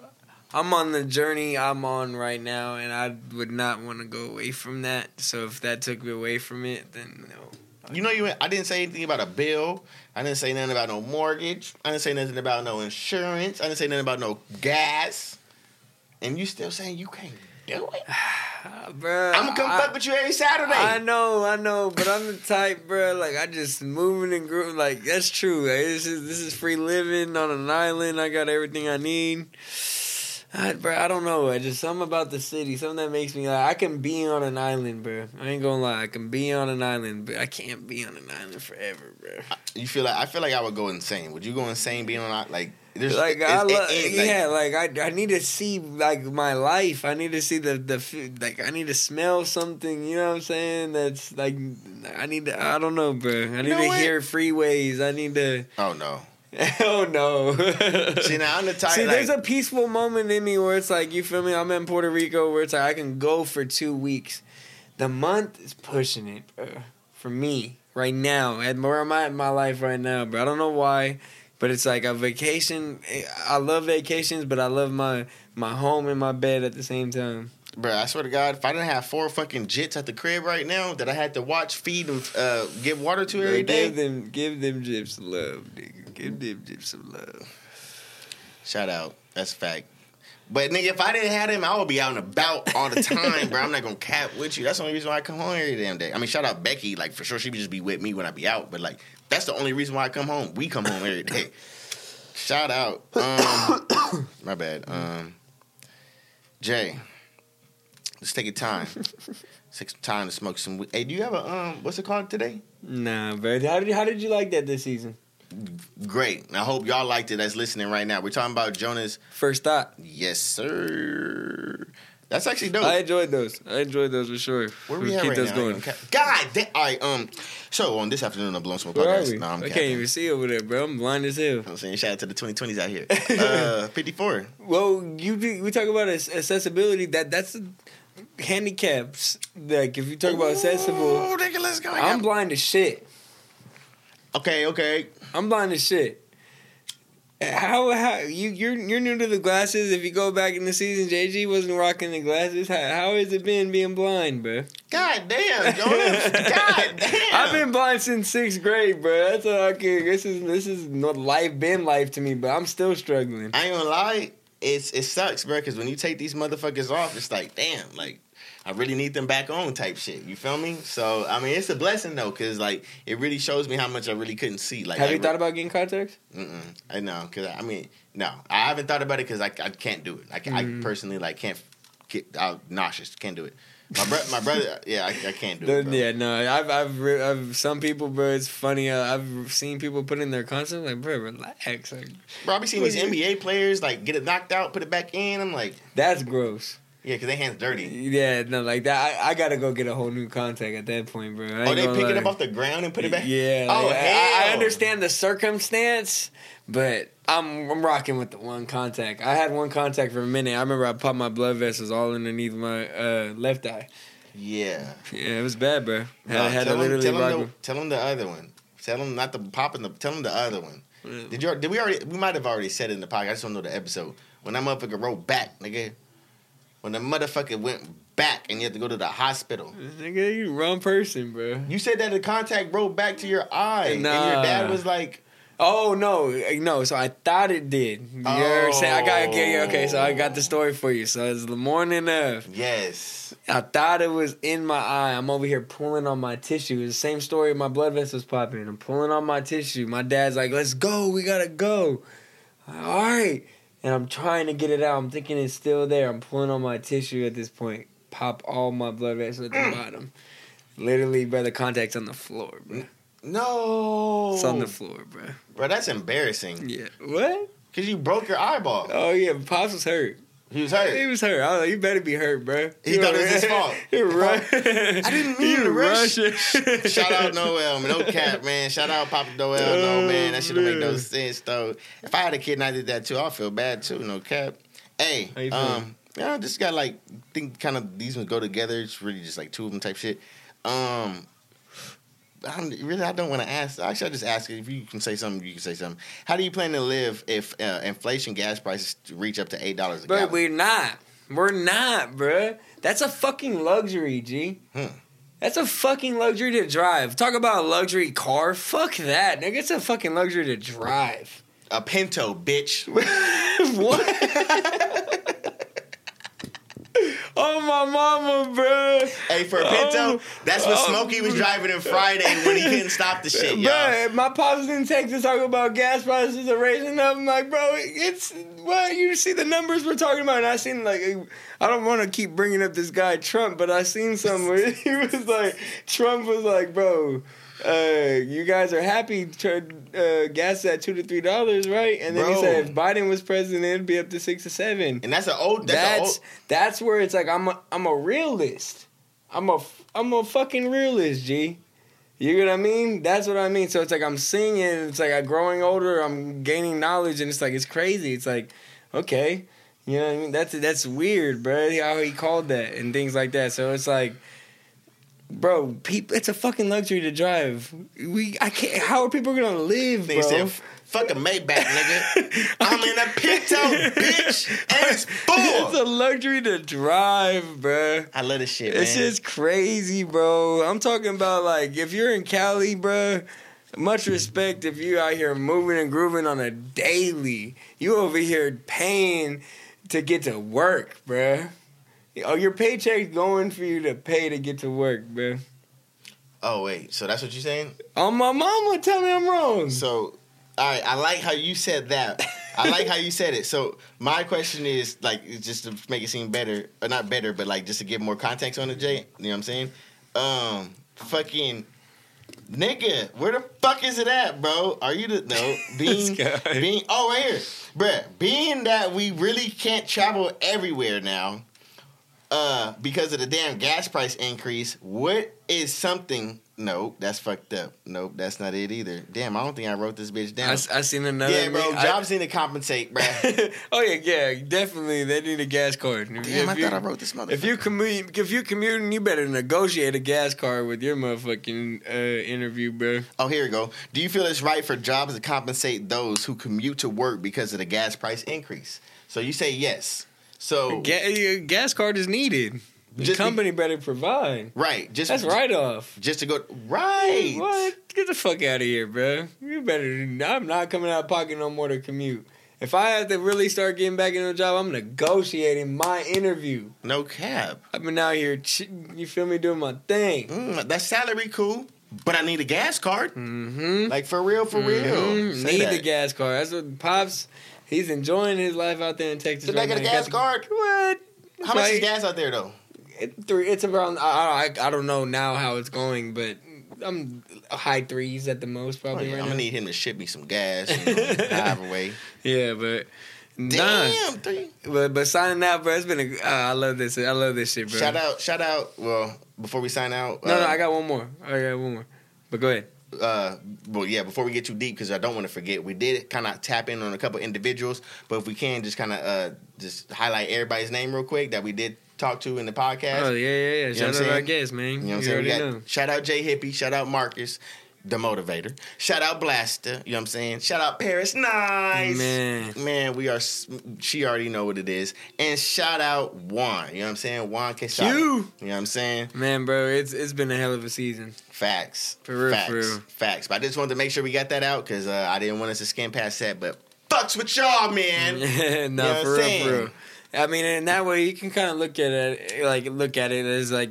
Speaker 7: I'm on the journey I'm on right now, and I would not want to go away from that. So if that took me away from it, then no.
Speaker 6: you know you. I didn't say anything about a bill. I didn't say nothing about no mortgage. I didn't say nothing about no insurance. I didn't say nothing about no gas. And you still saying you can't do it?
Speaker 7: Ah, bruh,
Speaker 6: I'm gonna come
Speaker 7: I-
Speaker 6: fuck with you every Saturday.
Speaker 7: I know, I know, but I'm the type, bro. Like I just moving and grooving. Like that's true. Like, this is this is free living on an island. I got everything I need. I, bro, I don't know. I just something about the city, something that makes me like I can be on an island, bro. I ain't gonna lie, I can be on an island, but I can't be on an island forever, bro.
Speaker 6: You feel like I feel like I would go insane. Would you go insane being on like there's
Speaker 7: Like I love,
Speaker 6: ain't, like-
Speaker 7: yeah. Like I, I need to see like my life. I need to see the the f- like. I need to smell something. You know what I'm saying? That's like I need to. I don't know, bro. I need
Speaker 6: know
Speaker 7: to
Speaker 6: what?
Speaker 7: hear freeways. I need to.
Speaker 6: Oh no.
Speaker 7: oh no.
Speaker 6: See now I'm the type.
Speaker 7: See,
Speaker 6: like,
Speaker 7: there's a peaceful moment in me where it's like, you feel me? I'm in Puerto Rico where it's like I can go for two weeks. The month is pushing it, bro. For me, right now, at where I'm at in my life right now, bro. I don't know why, but it's like a vacation. I love vacations, but I love my my home and my bed at the same time.
Speaker 6: Bro, I swear to God, if I didn't have four fucking jits at the crib right now that I had to watch, feed, and uh, give water to
Speaker 7: Bro,
Speaker 6: every day,
Speaker 7: give them, give them jits some love, nigga. Give them gyps some love.
Speaker 6: shout out. That's a fact. But nigga, if I didn't have him, I would be out and about all the time, bro. I'm not gonna cap with you. That's the only reason why I come home every damn day. I mean, shout out Becky, like for sure she would just be with me when I be out. But like, that's the only reason why I come home. We come home every day. Shout out. Um, my bad. Um, Jay, let's take your time. Take some time to smoke some. weed. Hey, do you have a um? What's it called today?
Speaker 7: Nah, bro. How did how did you like that this season?
Speaker 6: Great. And I hope y'all liked it. That's listening right now. We're talking about Jonas.
Speaker 7: First thought.
Speaker 6: Yes, sir. That's actually dope.
Speaker 7: I enjoyed those. I enjoyed those for sure.
Speaker 6: Where
Speaker 7: We'll
Speaker 6: we at
Speaker 7: keep
Speaker 6: right
Speaker 7: those
Speaker 6: now?
Speaker 7: going.
Speaker 6: God damn. All right. Um. So on this afternoon of Blown Smoke
Speaker 7: Where
Speaker 6: podcast.
Speaker 7: we?
Speaker 6: No, I'm
Speaker 7: I can't
Speaker 6: capping.
Speaker 7: even see over there, bro. I'm blind as hell.
Speaker 6: I'm saying shout out to the 2020s out here. Uh, 54.
Speaker 7: Well, you we talk about ac- accessibility. That that's handicaps. Like if you talk about accessible,
Speaker 6: nigga, let's go.
Speaker 7: I'm blind as shit.
Speaker 6: Okay, okay.
Speaker 7: I'm blind as shit. How how you you're you're new to the glasses? If you go back in the season, JG wasn't rocking the glasses. How, how has it been being blind, bro?
Speaker 6: God damn, Jonas. God damn.
Speaker 7: I've been blind since sixth grade, bro. That's all I can. This is this is not life been life to me, but I'm still struggling.
Speaker 6: I ain't gonna lie. It's it sucks, bro. Because when you take these motherfuckers off, it's like, damn, like I really need them back on, type shit. You feel me? So I mean, it's a blessing though, because like it really shows me how much I really couldn't see. Like,
Speaker 7: Have you thought about getting contacts?
Speaker 6: Mm-mm. I know, because I mean, no, I haven't thought about it because I, I can't do it. I, can,
Speaker 7: Mm.
Speaker 6: I personally like can't get out nauseous. Can't do it. My brother, my brother, yeah, I, I can't do it. Bro.
Speaker 7: yeah, no, I've, I've, re- I've, some people, bro. It's funny. Uh, I've seen people put in their concept like, bro, relax. Like,
Speaker 6: Bro, I be seeing these NBA players like get it knocked out, put it back in. I'm like,
Speaker 7: that's gross.
Speaker 6: Yeah, because their hands dirty.
Speaker 7: Yeah, no, like that. I, I gotta go get a whole new contact at that point, bro. I
Speaker 6: Oh, they pick it up off the ground and put it back.
Speaker 7: Yeah.
Speaker 6: Oh,
Speaker 7: like, I, I understand the circumstance, but I'm I'm rocking with the one contact. I had one contact for a minute. I remember I popped my blood vessels all underneath my uh, left eye.
Speaker 6: Yeah.
Speaker 7: Yeah, it was bad, bro. Had,
Speaker 6: Nah,
Speaker 7: had to
Speaker 6: tell, him,
Speaker 7: literally
Speaker 6: tell, him the, tell him the other one. Tell him not the popping the. Tell him the other one. Did you? Did we already? We might have already said it in the podcast. I just don't know the episode. When that motherfucker rolled back, nigga. When the motherfucker went back and you had to go to the hospital.
Speaker 7: Nigga, you wrong person, bro.
Speaker 6: You said that the contact rolled back to your eye, and your dad was like,
Speaker 7: Oh no, no. So I thought it did. You're I'm saying? I got okay, okay. So I got the story for you. So it's the morning of.
Speaker 6: "Yes,
Speaker 7: I thought it was in my eye. I'm over here pulling on my tissue. It's the same story. My blood vessels popping. I'm pulling on my tissue. My dad's like, "Let's go. We gotta go." All right. And I'm trying to get it out. I'm thinking it's still there. I'm pulling on my tissue at this point. Pop all my blood vessels at the mm. bottom. Literally, bro, the contact's on the floor, bro.
Speaker 6: no,
Speaker 7: It's on the floor, bro.
Speaker 6: bro. That's embarrassing.
Speaker 7: Yeah. What?
Speaker 6: Cause you broke your eyeball.
Speaker 7: Oh yeah, Pops was hurt.
Speaker 6: He was hurt.
Speaker 7: He was hurt. I was like, you better be hurt, bro.
Speaker 6: He thought it was his fault.
Speaker 7: He ru-
Speaker 6: I didn't mean to rush. Shout out Noel, man. No cap, man. Shout out Papa Noel. No, man. That shit don't make no sense, though. If I had a kid and I did that too, I'd feel bad too. No cap. Hey, um, yeah, I just got like think kind of these ones go together. It's really just like two of them type shit. Um, I don't, really, I don't want to ask. Actually, I just ask if you can say something. You can say something. How do you plan to live if uh, inflation gas prices reach up to eight dollars a
Speaker 7: But
Speaker 6: gallon?
Speaker 7: we're not. We're not, bruh. That's a fucking luxury, G.
Speaker 6: Hmm.
Speaker 7: That's a fucking luxury to drive. Talk about a luxury car. Fuck that, nigga. It's a fucking luxury to drive.
Speaker 6: A Pinto, bitch.
Speaker 7: what? oh my mama, bruh.
Speaker 6: Hey, for a Pinto,
Speaker 7: Oh,
Speaker 6: that's what
Speaker 7: oh.
Speaker 6: Smokey was driving in Friday when he couldn't stop the shit, y'all.
Speaker 7: Bruh, my pops in Texas talking about gas prices are raising up. I'm like, bro, it's well, you see the numbers we're talking about. And I seen like, I don't want to keep bringing up this guy Trump, but I seen somewhere he was like, Trump was like, bro, uh, you guys are happy to uh, gas at two to three dollars, right? And then he said if Biden was president, it'd be up to six to seven.
Speaker 6: And that's an old. That's,
Speaker 7: That's
Speaker 6: old.
Speaker 7: that's where it's like I'm a I'm a realist. I'm a I'm a fucking realist, G. You get what I mean? That's what I mean. So it's like I'm seeing it. It's like I'm growing older. I'm gaining knowledge, and it's like it's crazy. It's like, okay, you know what I mean? That's that's weird, bro. How he called that and things like that. So it's like, bro, people, it's a fucking luxury to drive. We, I can't. How are people gonna live, bro?
Speaker 6: said, "Fuck a Maybach, nigga. I'm in a Pinto, bitch, and it's
Speaker 7: it's
Speaker 6: full."
Speaker 7: a luxury to drive, bro.
Speaker 6: I love this shit,
Speaker 7: It's
Speaker 6: man.
Speaker 7: just crazy, bro. I'm talking about like if you're in Cali, bro. Much respect if you out here moving and grooving on a daily. You over here paying to get to work, bro. Oh, your paycheck's going for you to pay to get to work, man.
Speaker 6: oh wait, so that's what you're saying?
Speaker 7: Oh, my mama, tell me I'm wrong.
Speaker 6: So, all right, I like how you said that. I like how you said it. So my question is like, just to make it seem better, or not better, but like just to give more context on it, Jay. You know what I'm saying? Um, fucking nigga, where the fuck is it at, bro? Are you the no being being? Oh, right here, bruh. Being that we really can't travel everywhere now. Uh, because of the damn gas price increase, what is something? Nope, that's fucked up. Nope, that's not it either. Damn, I don't think I wrote this bitch down.
Speaker 7: I, I seen another.
Speaker 6: yeah, bro,
Speaker 7: I-
Speaker 6: jobs need to compensate, bro.
Speaker 7: oh yeah, yeah, definitely. They need a gas card. If-
Speaker 6: Damn, I
Speaker 7: you-
Speaker 6: thought I wrote this motherfucker.
Speaker 7: If you commute, if you commuting, you better negotiate a gas card with your motherfucking uh, interview, bro.
Speaker 6: Oh, here we go. Do you feel it's right for jobs to compensate those who commute to work because of the gas price increase? So you say yes. So
Speaker 7: Ga- gas card is needed. The
Speaker 6: Just be-
Speaker 7: company better provide.
Speaker 6: right, just
Speaker 7: That's right off.
Speaker 6: Just to go right.
Speaker 7: What? Get the fuck out of here, bro. You better. I'm not coming out of pocket no more to commute. If I have to really start getting back into a job, I'm negotiating my interview.
Speaker 6: No cap.
Speaker 7: I've been out here, you feel me, doing my thing.
Speaker 6: Mm, that salary cool, but I need a gas card.
Speaker 7: Mm-hmm.
Speaker 6: Like for real, for real.
Speaker 7: Mhm.
Speaker 6: Say
Speaker 7: Need
Speaker 6: that.
Speaker 7: the gas card. That's what pops. He's enjoying his life out there in Texas.
Speaker 6: Did I
Speaker 7: right
Speaker 6: get a gas card?
Speaker 7: the- What?
Speaker 6: How much is gas out there though?
Speaker 7: It, three. It's around. I, I I don't know now how it's going, but I'm high threes at the most
Speaker 6: Oh,
Speaker 7: probably
Speaker 6: yeah,
Speaker 7: right
Speaker 6: I'm
Speaker 7: now.
Speaker 6: gonna need him to ship me some gas. You know, however way.
Speaker 7: Yeah, but nah.
Speaker 6: Damn, three.
Speaker 7: But but signing out, bro. It's been a. Uh, I love this. I love this shit, bro.
Speaker 6: Shout out, shout out. Well, before we sign out,
Speaker 7: No,
Speaker 6: uh,
Speaker 7: no, I got one more. I got one more. But go ahead.
Speaker 6: Uh, well, yeah, before we get too deep, because I don't want to forget, we did kind of tap in on a couple individuals, but if we can, just kind of uh, just highlight everybody's name real quick that we did talk to in the podcast.
Speaker 7: Oh yeah, yeah, yeah.
Speaker 6: You
Speaker 7: Shout out our guests, man.
Speaker 6: You know what I'm saying? Got, shout out Jay Hippie, shout out Marcus, the motivator. Shout out Blaster, you know what I'm saying? Shout out Paris Nice.
Speaker 7: Man.
Speaker 6: Man, we are she already know what it is. And shout out Juan, you know what I'm saying? Juan Quesada.
Speaker 7: You.
Speaker 6: You know what I'm saying?
Speaker 7: Man, bro, it's it's been a hell of a season.
Speaker 6: Facts.
Speaker 7: For real,
Speaker 6: Facts.
Speaker 7: for real.
Speaker 6: Facts. But I just wanted to make sure we got that out because uh, I didn't want us to skim past that. But fucks with y'all, man.
Speaker 7: no,
Speaker 6: You know
Speaker 7: for real, for real. I mean, in that way, you can kind of look at it, like look at it as like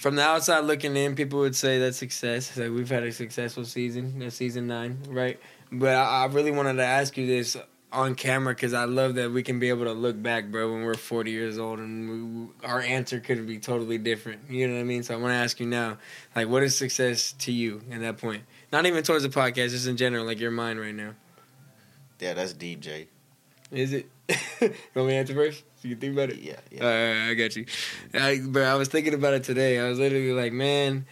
Speaker 7: from the outside looking in, people would say that's success. Like we've had a successful season, that's season nine, right? But I, I really wanted to ask you this on camera because I love that we can be able to look back, bro, when we're forty years old and we, our answer could be totally different. You know what I mean? So I want to ask you now, like, what is success to you at that point? Not even towards the podcast, just in general, like your mind right now.
Speaker 6: Yeah, that's DJ.
Speaker 7: Is it? you want me to answer first? So you think about it?
Speaker 6: Yeah, yeah.
Speaker 7: Right, I got you. I, but I was thinking about it today. I was literally like, man,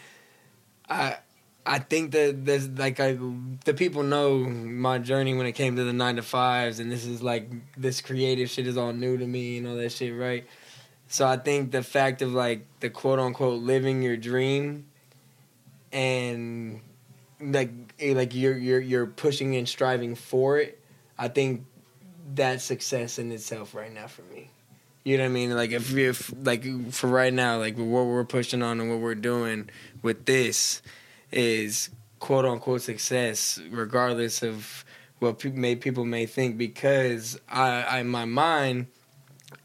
Speaker 7: I I think that there's like I, the people know my journey when it came to the nine to fives, and this is like this creative shit is all new to me and all that shit, right? So I think the fact of like the quote unquote living your dream, and like eh, like you're you're you're pushing and striving for it. I think that's success in itself right now for me. You know what I mean? Like if if like for right now, like what we're pushing on and what we're doing with this is quote unquote success, regardless of what people may people may think. Because I, I in my mind,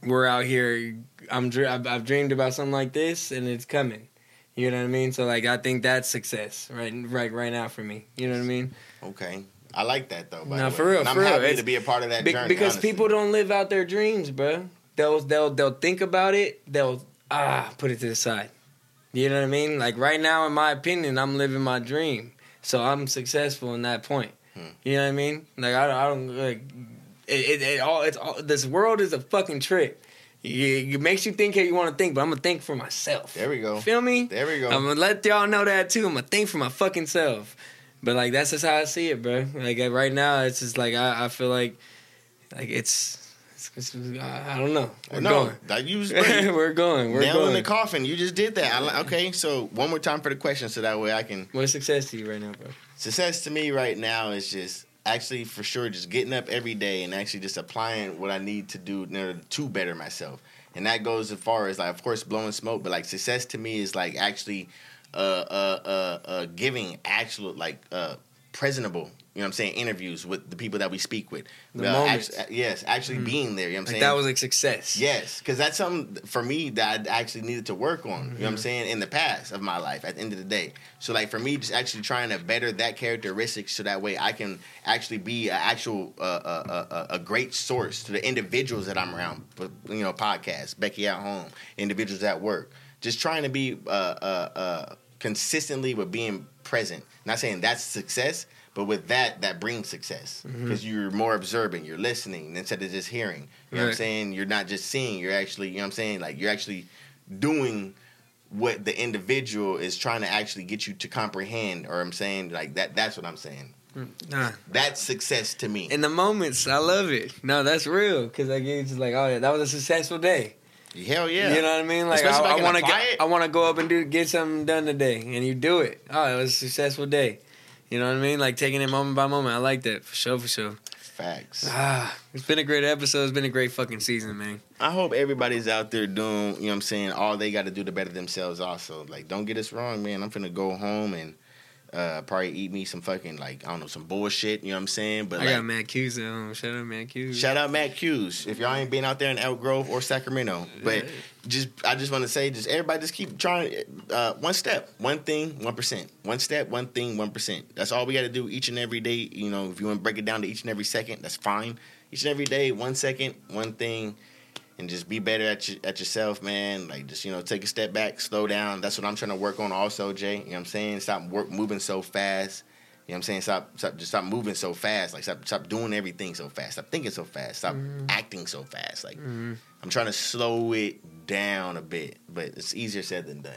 Speaker 7: we're out here. I'm dr- I've, I've dreamed about something like this, and it's coming. You know what I mean? So like I think that's success right right right now for me. You know what I mean?
Speaker 6: Okay. I like that though.
Speaker 7: No, for real,
Speaker 6: And I'm
Speaker 7: real.
Speaker 6: happy
Speaker 7: It's-
Speaker 6: to be a part of that
Speaker 7: Be-
Speaker 6: journey.
Speaker 7: because
Speaker 6: honestly.
Speaker 7: people don't live out their dreams, bro. They'll they'll they'll think about it. They'll ah put it to the side. You know what I mean? Like right now, in my opinion, I'm living my dream, so I'm successful in that point.
Speaker 6: Hmm.
Speaker 7: You know what I mean? Like I don't, I don't like it, it, it all. It's all. This world is a fucking trick. It, makes you think how you want to think, but I'm gonna think for myself.
Speaker 6: There we go.
Speaker 7: Feel me?
Speaker 6: There we go.
Speaker 7: I'm gonna let y'all know that too. I'm gonna think for my fucking self. But like that's just how I see it, bro. Like right now, it's just like I, I feel like like it's. It's, I I don't know. We're
Speaker 6: no,
Speaker 7: going.
Speaker 6: that you
Speaker 7: we're going. We're
Speaker 6: nail in the coffin. You just did that. I, okay, so one more time for the question, so that way I can.
Speaker 7: What's success to you right now, bro?
Speaker 6: Success to me right now is just actually for sure just getting up every day and actually just applying what I need to do in order to better myself. And that goes as far as like, of course, blowing smoke, but like success to me is like actually uh uh uh, uh giving actual like uh presentable. You know what I'm saying? Interviews with the people that we speak with.
Speaker 7: The
Speaker 6: Uh, yes, actually
Speaker 7: Mhm.
Speaker 6: being there. You know what I'm
Speaker 7: Like
Speaker 6: saying?
Speaker 7: that was like success.
Speaker 6: Yes, because that's something for me that I actually needed to work on. You know what I'm saying? In the past of my life, at the end of the day. So like for me, just actually trying to better that characteristic, so that way I can actually be an actual uh, uh, uh, uh, a great source to the individuals that I'm around. You know, podcasts, Becky at home, individuals at work. Just trying to be uh, uh, uh, consistently with being present. Not saying that's success, But with that, that brings success
Speaker 7: mm-hmm.
Speaker 6: because you're more observant, you're listening instead of just hearing. You know what I'm saying? You're not just seeing, you're actually, you know what I'm saying? Like you're actually doing what the individual is trying to actually get you to comprehend, or I'm saying like that. That's what I'm saying.
Speaker 7: Mm, nah.
Speaker 6: That's success to me.
Speaker 7: In the moments, I love it. No, that's real because I get just like, oh yeah, that was a successful day.
Speaker 6: Hell yeah.
Speaker 7: You know what I mean? Like
Speaker 6: Especially I
Speaker 7: I, want to. I want to go up and do get something done today, and you do it. Oh, it was a successful day. You know what I mean? Like taking it moment by moment. I like that for sure, for sure.
Speaker 6: Facts.
Speaker 7: Ah, it's been a great episode. It's been a great fucking season, man.
Speaker 6: I hope everybody's out there doing, you know what I'm saying, all they got to do to better themselves also. Like, don't get us wrong, man. I'm finna go home and uh, probably eat me some fucking, like, I don't know, some bullshit, you know what I'm saying? But,
Speaker 7: I
Speaker 6: like,
Speaker 7: got Matt at home. Shout out Matt Q's.
Speaker 6: shout out Matt Hughes. If y'all ain't been out there in Elk Grove or Sacramento. But just, I just want to say, just everybody just keep trying, uh, one step, one thing, 1%. One step, one thing, 1%. That's all we got to do each and every day. You know, if you want to break it down to each and every second, that's fine. Each and every day, one second, one thing and just be better at your, at yourself, man. Like just you know, take a step back, slow down. That's what I'm trying to work on, also, Jay. You know what I'm saying? Stop work moving so fast. You know what I'm saying? Stop, stop, just stop moving so fast. Like stop, stop doing everything so fast. Stop thinking so fast. Stop acting so fast. Like
Speaker 7: Mhm.
Speaker 6: I'm trying to slow it down a bit, but it's easier said than done.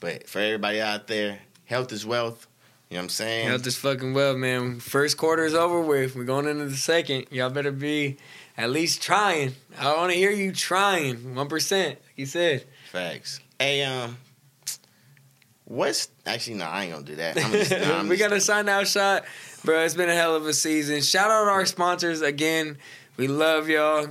Speaker 6: But for everybody out there, health is wealth. You know what I'm saying?
Speaker 7: Health is fucking well, man. First quarter is over with. We're going into the second. Y'all better be at least trying. I want to hear you trying. One percent, like you said.
Speaker 6: Facts. Hey, um, what's actually no? I ain't gonna do that. I'm just, I'm
Speaker 7: we got a sign out shot, bro. It's been a hell of a season. Shout out our sponsors again. We love y'all.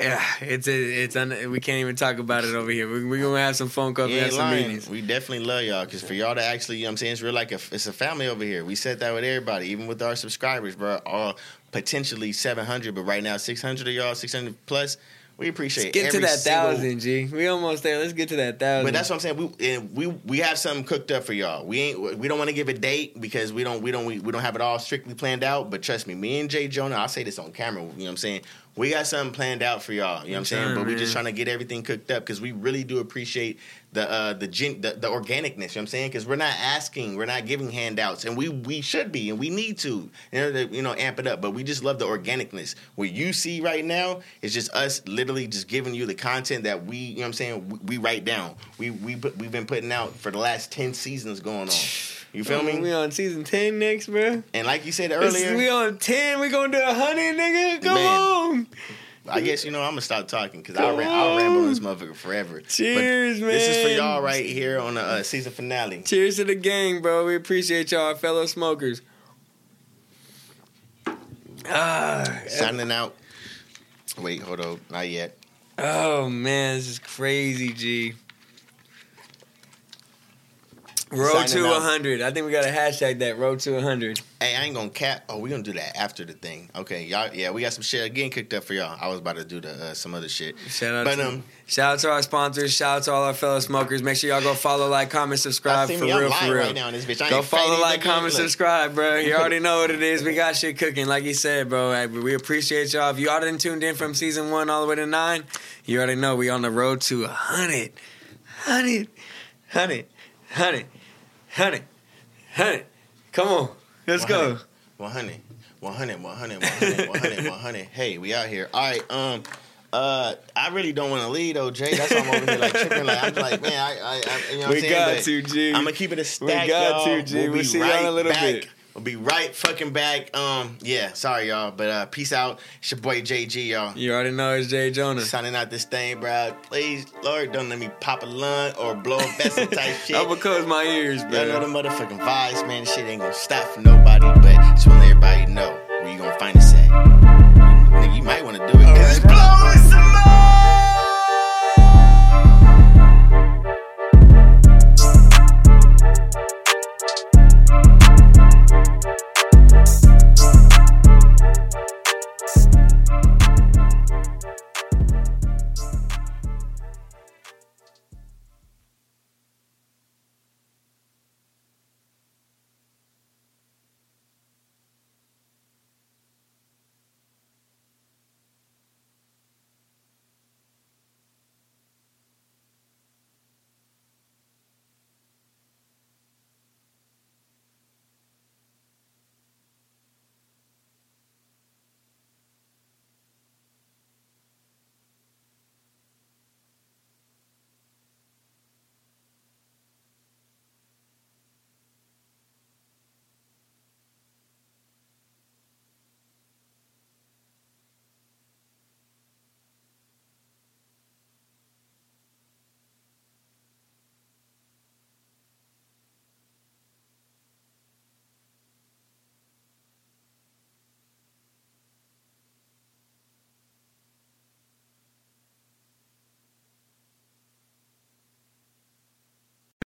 Speaker 7: Yeah, it's a, it's un, we can't even talk about it over here. We, we're gonna have some phone calls. Have some meetings.
Speaker 6: We definitely love y'all because for y'all to actually, you know what I'm saying, it's real like a, it's a family over here. We said that with everybody, even with our subscribers, bro. All potentially 700, but right now 600 of y'all, 600 plus. We appreciate
Speaker 7: Let's get to that
Speaker 6: single-
Speaker 7: thousand, G. We almost there. Let's get to that thousand.
Speaker 6: But that's what I'm saying. We and we we have something cooked up for y'all. We ain't we don't want to give a date because we don't we don't we, we don't have it all strictly planned out. But trust me, me and Jay Jonah, I'll say this on camera. You know what I'm saying? We got something planned out for y'all. You know what I'm saying?
Speaker 7: Sure,
Speaker 6: but we just trying to get everything cooked up because we really do appreciate the uh the gen, the, the organicness. You know what I'm saying? Because we're not asking, we're not giving handouts, and we we should be and we need to you know to, you know amp it up. But we just love the organicness. What you see right now is just us literally just giving you the content that we you know what I'm saying we, we write down. We we put, we've been putting out for the last ten seasons going on. You feel me?
Speaker 7: We on season ten next, bro.
Speaker 6: And like you said
Speaker 7: This
Speaker 6: earlier,
Speaker 7: we on ten. We gonna do a hundred, nigga. Come
Speaker 6: Man.
Speaker 7: on.
Speaker 6: I guess you know I'm gonna stop talking because I'll, I'll ramble on this motherfucker forever. But
Speaker 7: Cheers,
Speaker 6: This is for y'all right here on the uh, season finale.
Speaker 7: Cheers to the gang, bro. We appreciate y'all, fellow smokers. Ah,
Speaker 6: Signing out. Wait, hold on, not yet.
Speaker 7: oh man, this is crazy, G. Road to
Speaker 6: out.
Speaker 7: 100. I think we got to hashtag that. Road to 100.
Speaker 6: Hey, I ain't gonna cap. Oh, we gonna do that after the thing. Okay, y'all. Yeah, we got some shit again cooked up for y'all. I was about to do the uh, some other shit.
Speaker 7: Shout out,
Speaker 6: But,
Speaker 7: to,
Speaker 6: um,
Speaker 7: shout out to our sponsors. Shout out to all our fellow smokers. Make sure y'all go follow, like, comment, subscribe for real, for real.
Speaker 6: right now in this bitch. I
Speaker 7: Go follow, like, comment, subscribe, bro. You already know what it is. We got shit cooking, like you said, bro. Hey, We appreciate y'all. If you all didn't tuned in from season one all the way to nine, you already know we on the road to 100. 100. 100. 100. 100. 100. Come on. Let's go.
Speaker 6: 100, 100, 100, 100, 100, 100. Hey, we out here. All right. Um. Uh, I really don't want to lead though, Jay. That's why I'm over here like tripping. Like I'm like, man, I, I, I you know what
Speaker 7: We
Speaker 6: I'm saying?
Speaker 7: got
Speaker 6: But
Speaker 7: to, G.
Speaker 6: I'm gonna keep it a stack,
Speaker 7: We got
Speaker 6: y'all.
Speaker 7: to, G.
Speaker 6: We'll
Speaker 7: We'll see y'all in a little
Speaker 6: back.
Speaker 7: bit.
Speaker 6: We'll be right fucking back. Um, yeah, sorry y'all, but uh, peace out. It's your boy JG, y'all.
Speaker 7: You already know it's Jay Jonah.
Speaker 6: Signing out this thing, bro. Please, Lord, don't let me pop a lung or blow a vessel type shit.
Speaker 7: I'm gonna close my ears,
Speaker 6: Y'all know
Speaker 7: bro.
Speaker 6: the motherfucking vibes, man. This shit ain't gonna stop for nobody, but just wanna let everybody know where you gonna find us at. Nigga, you might wanna do it,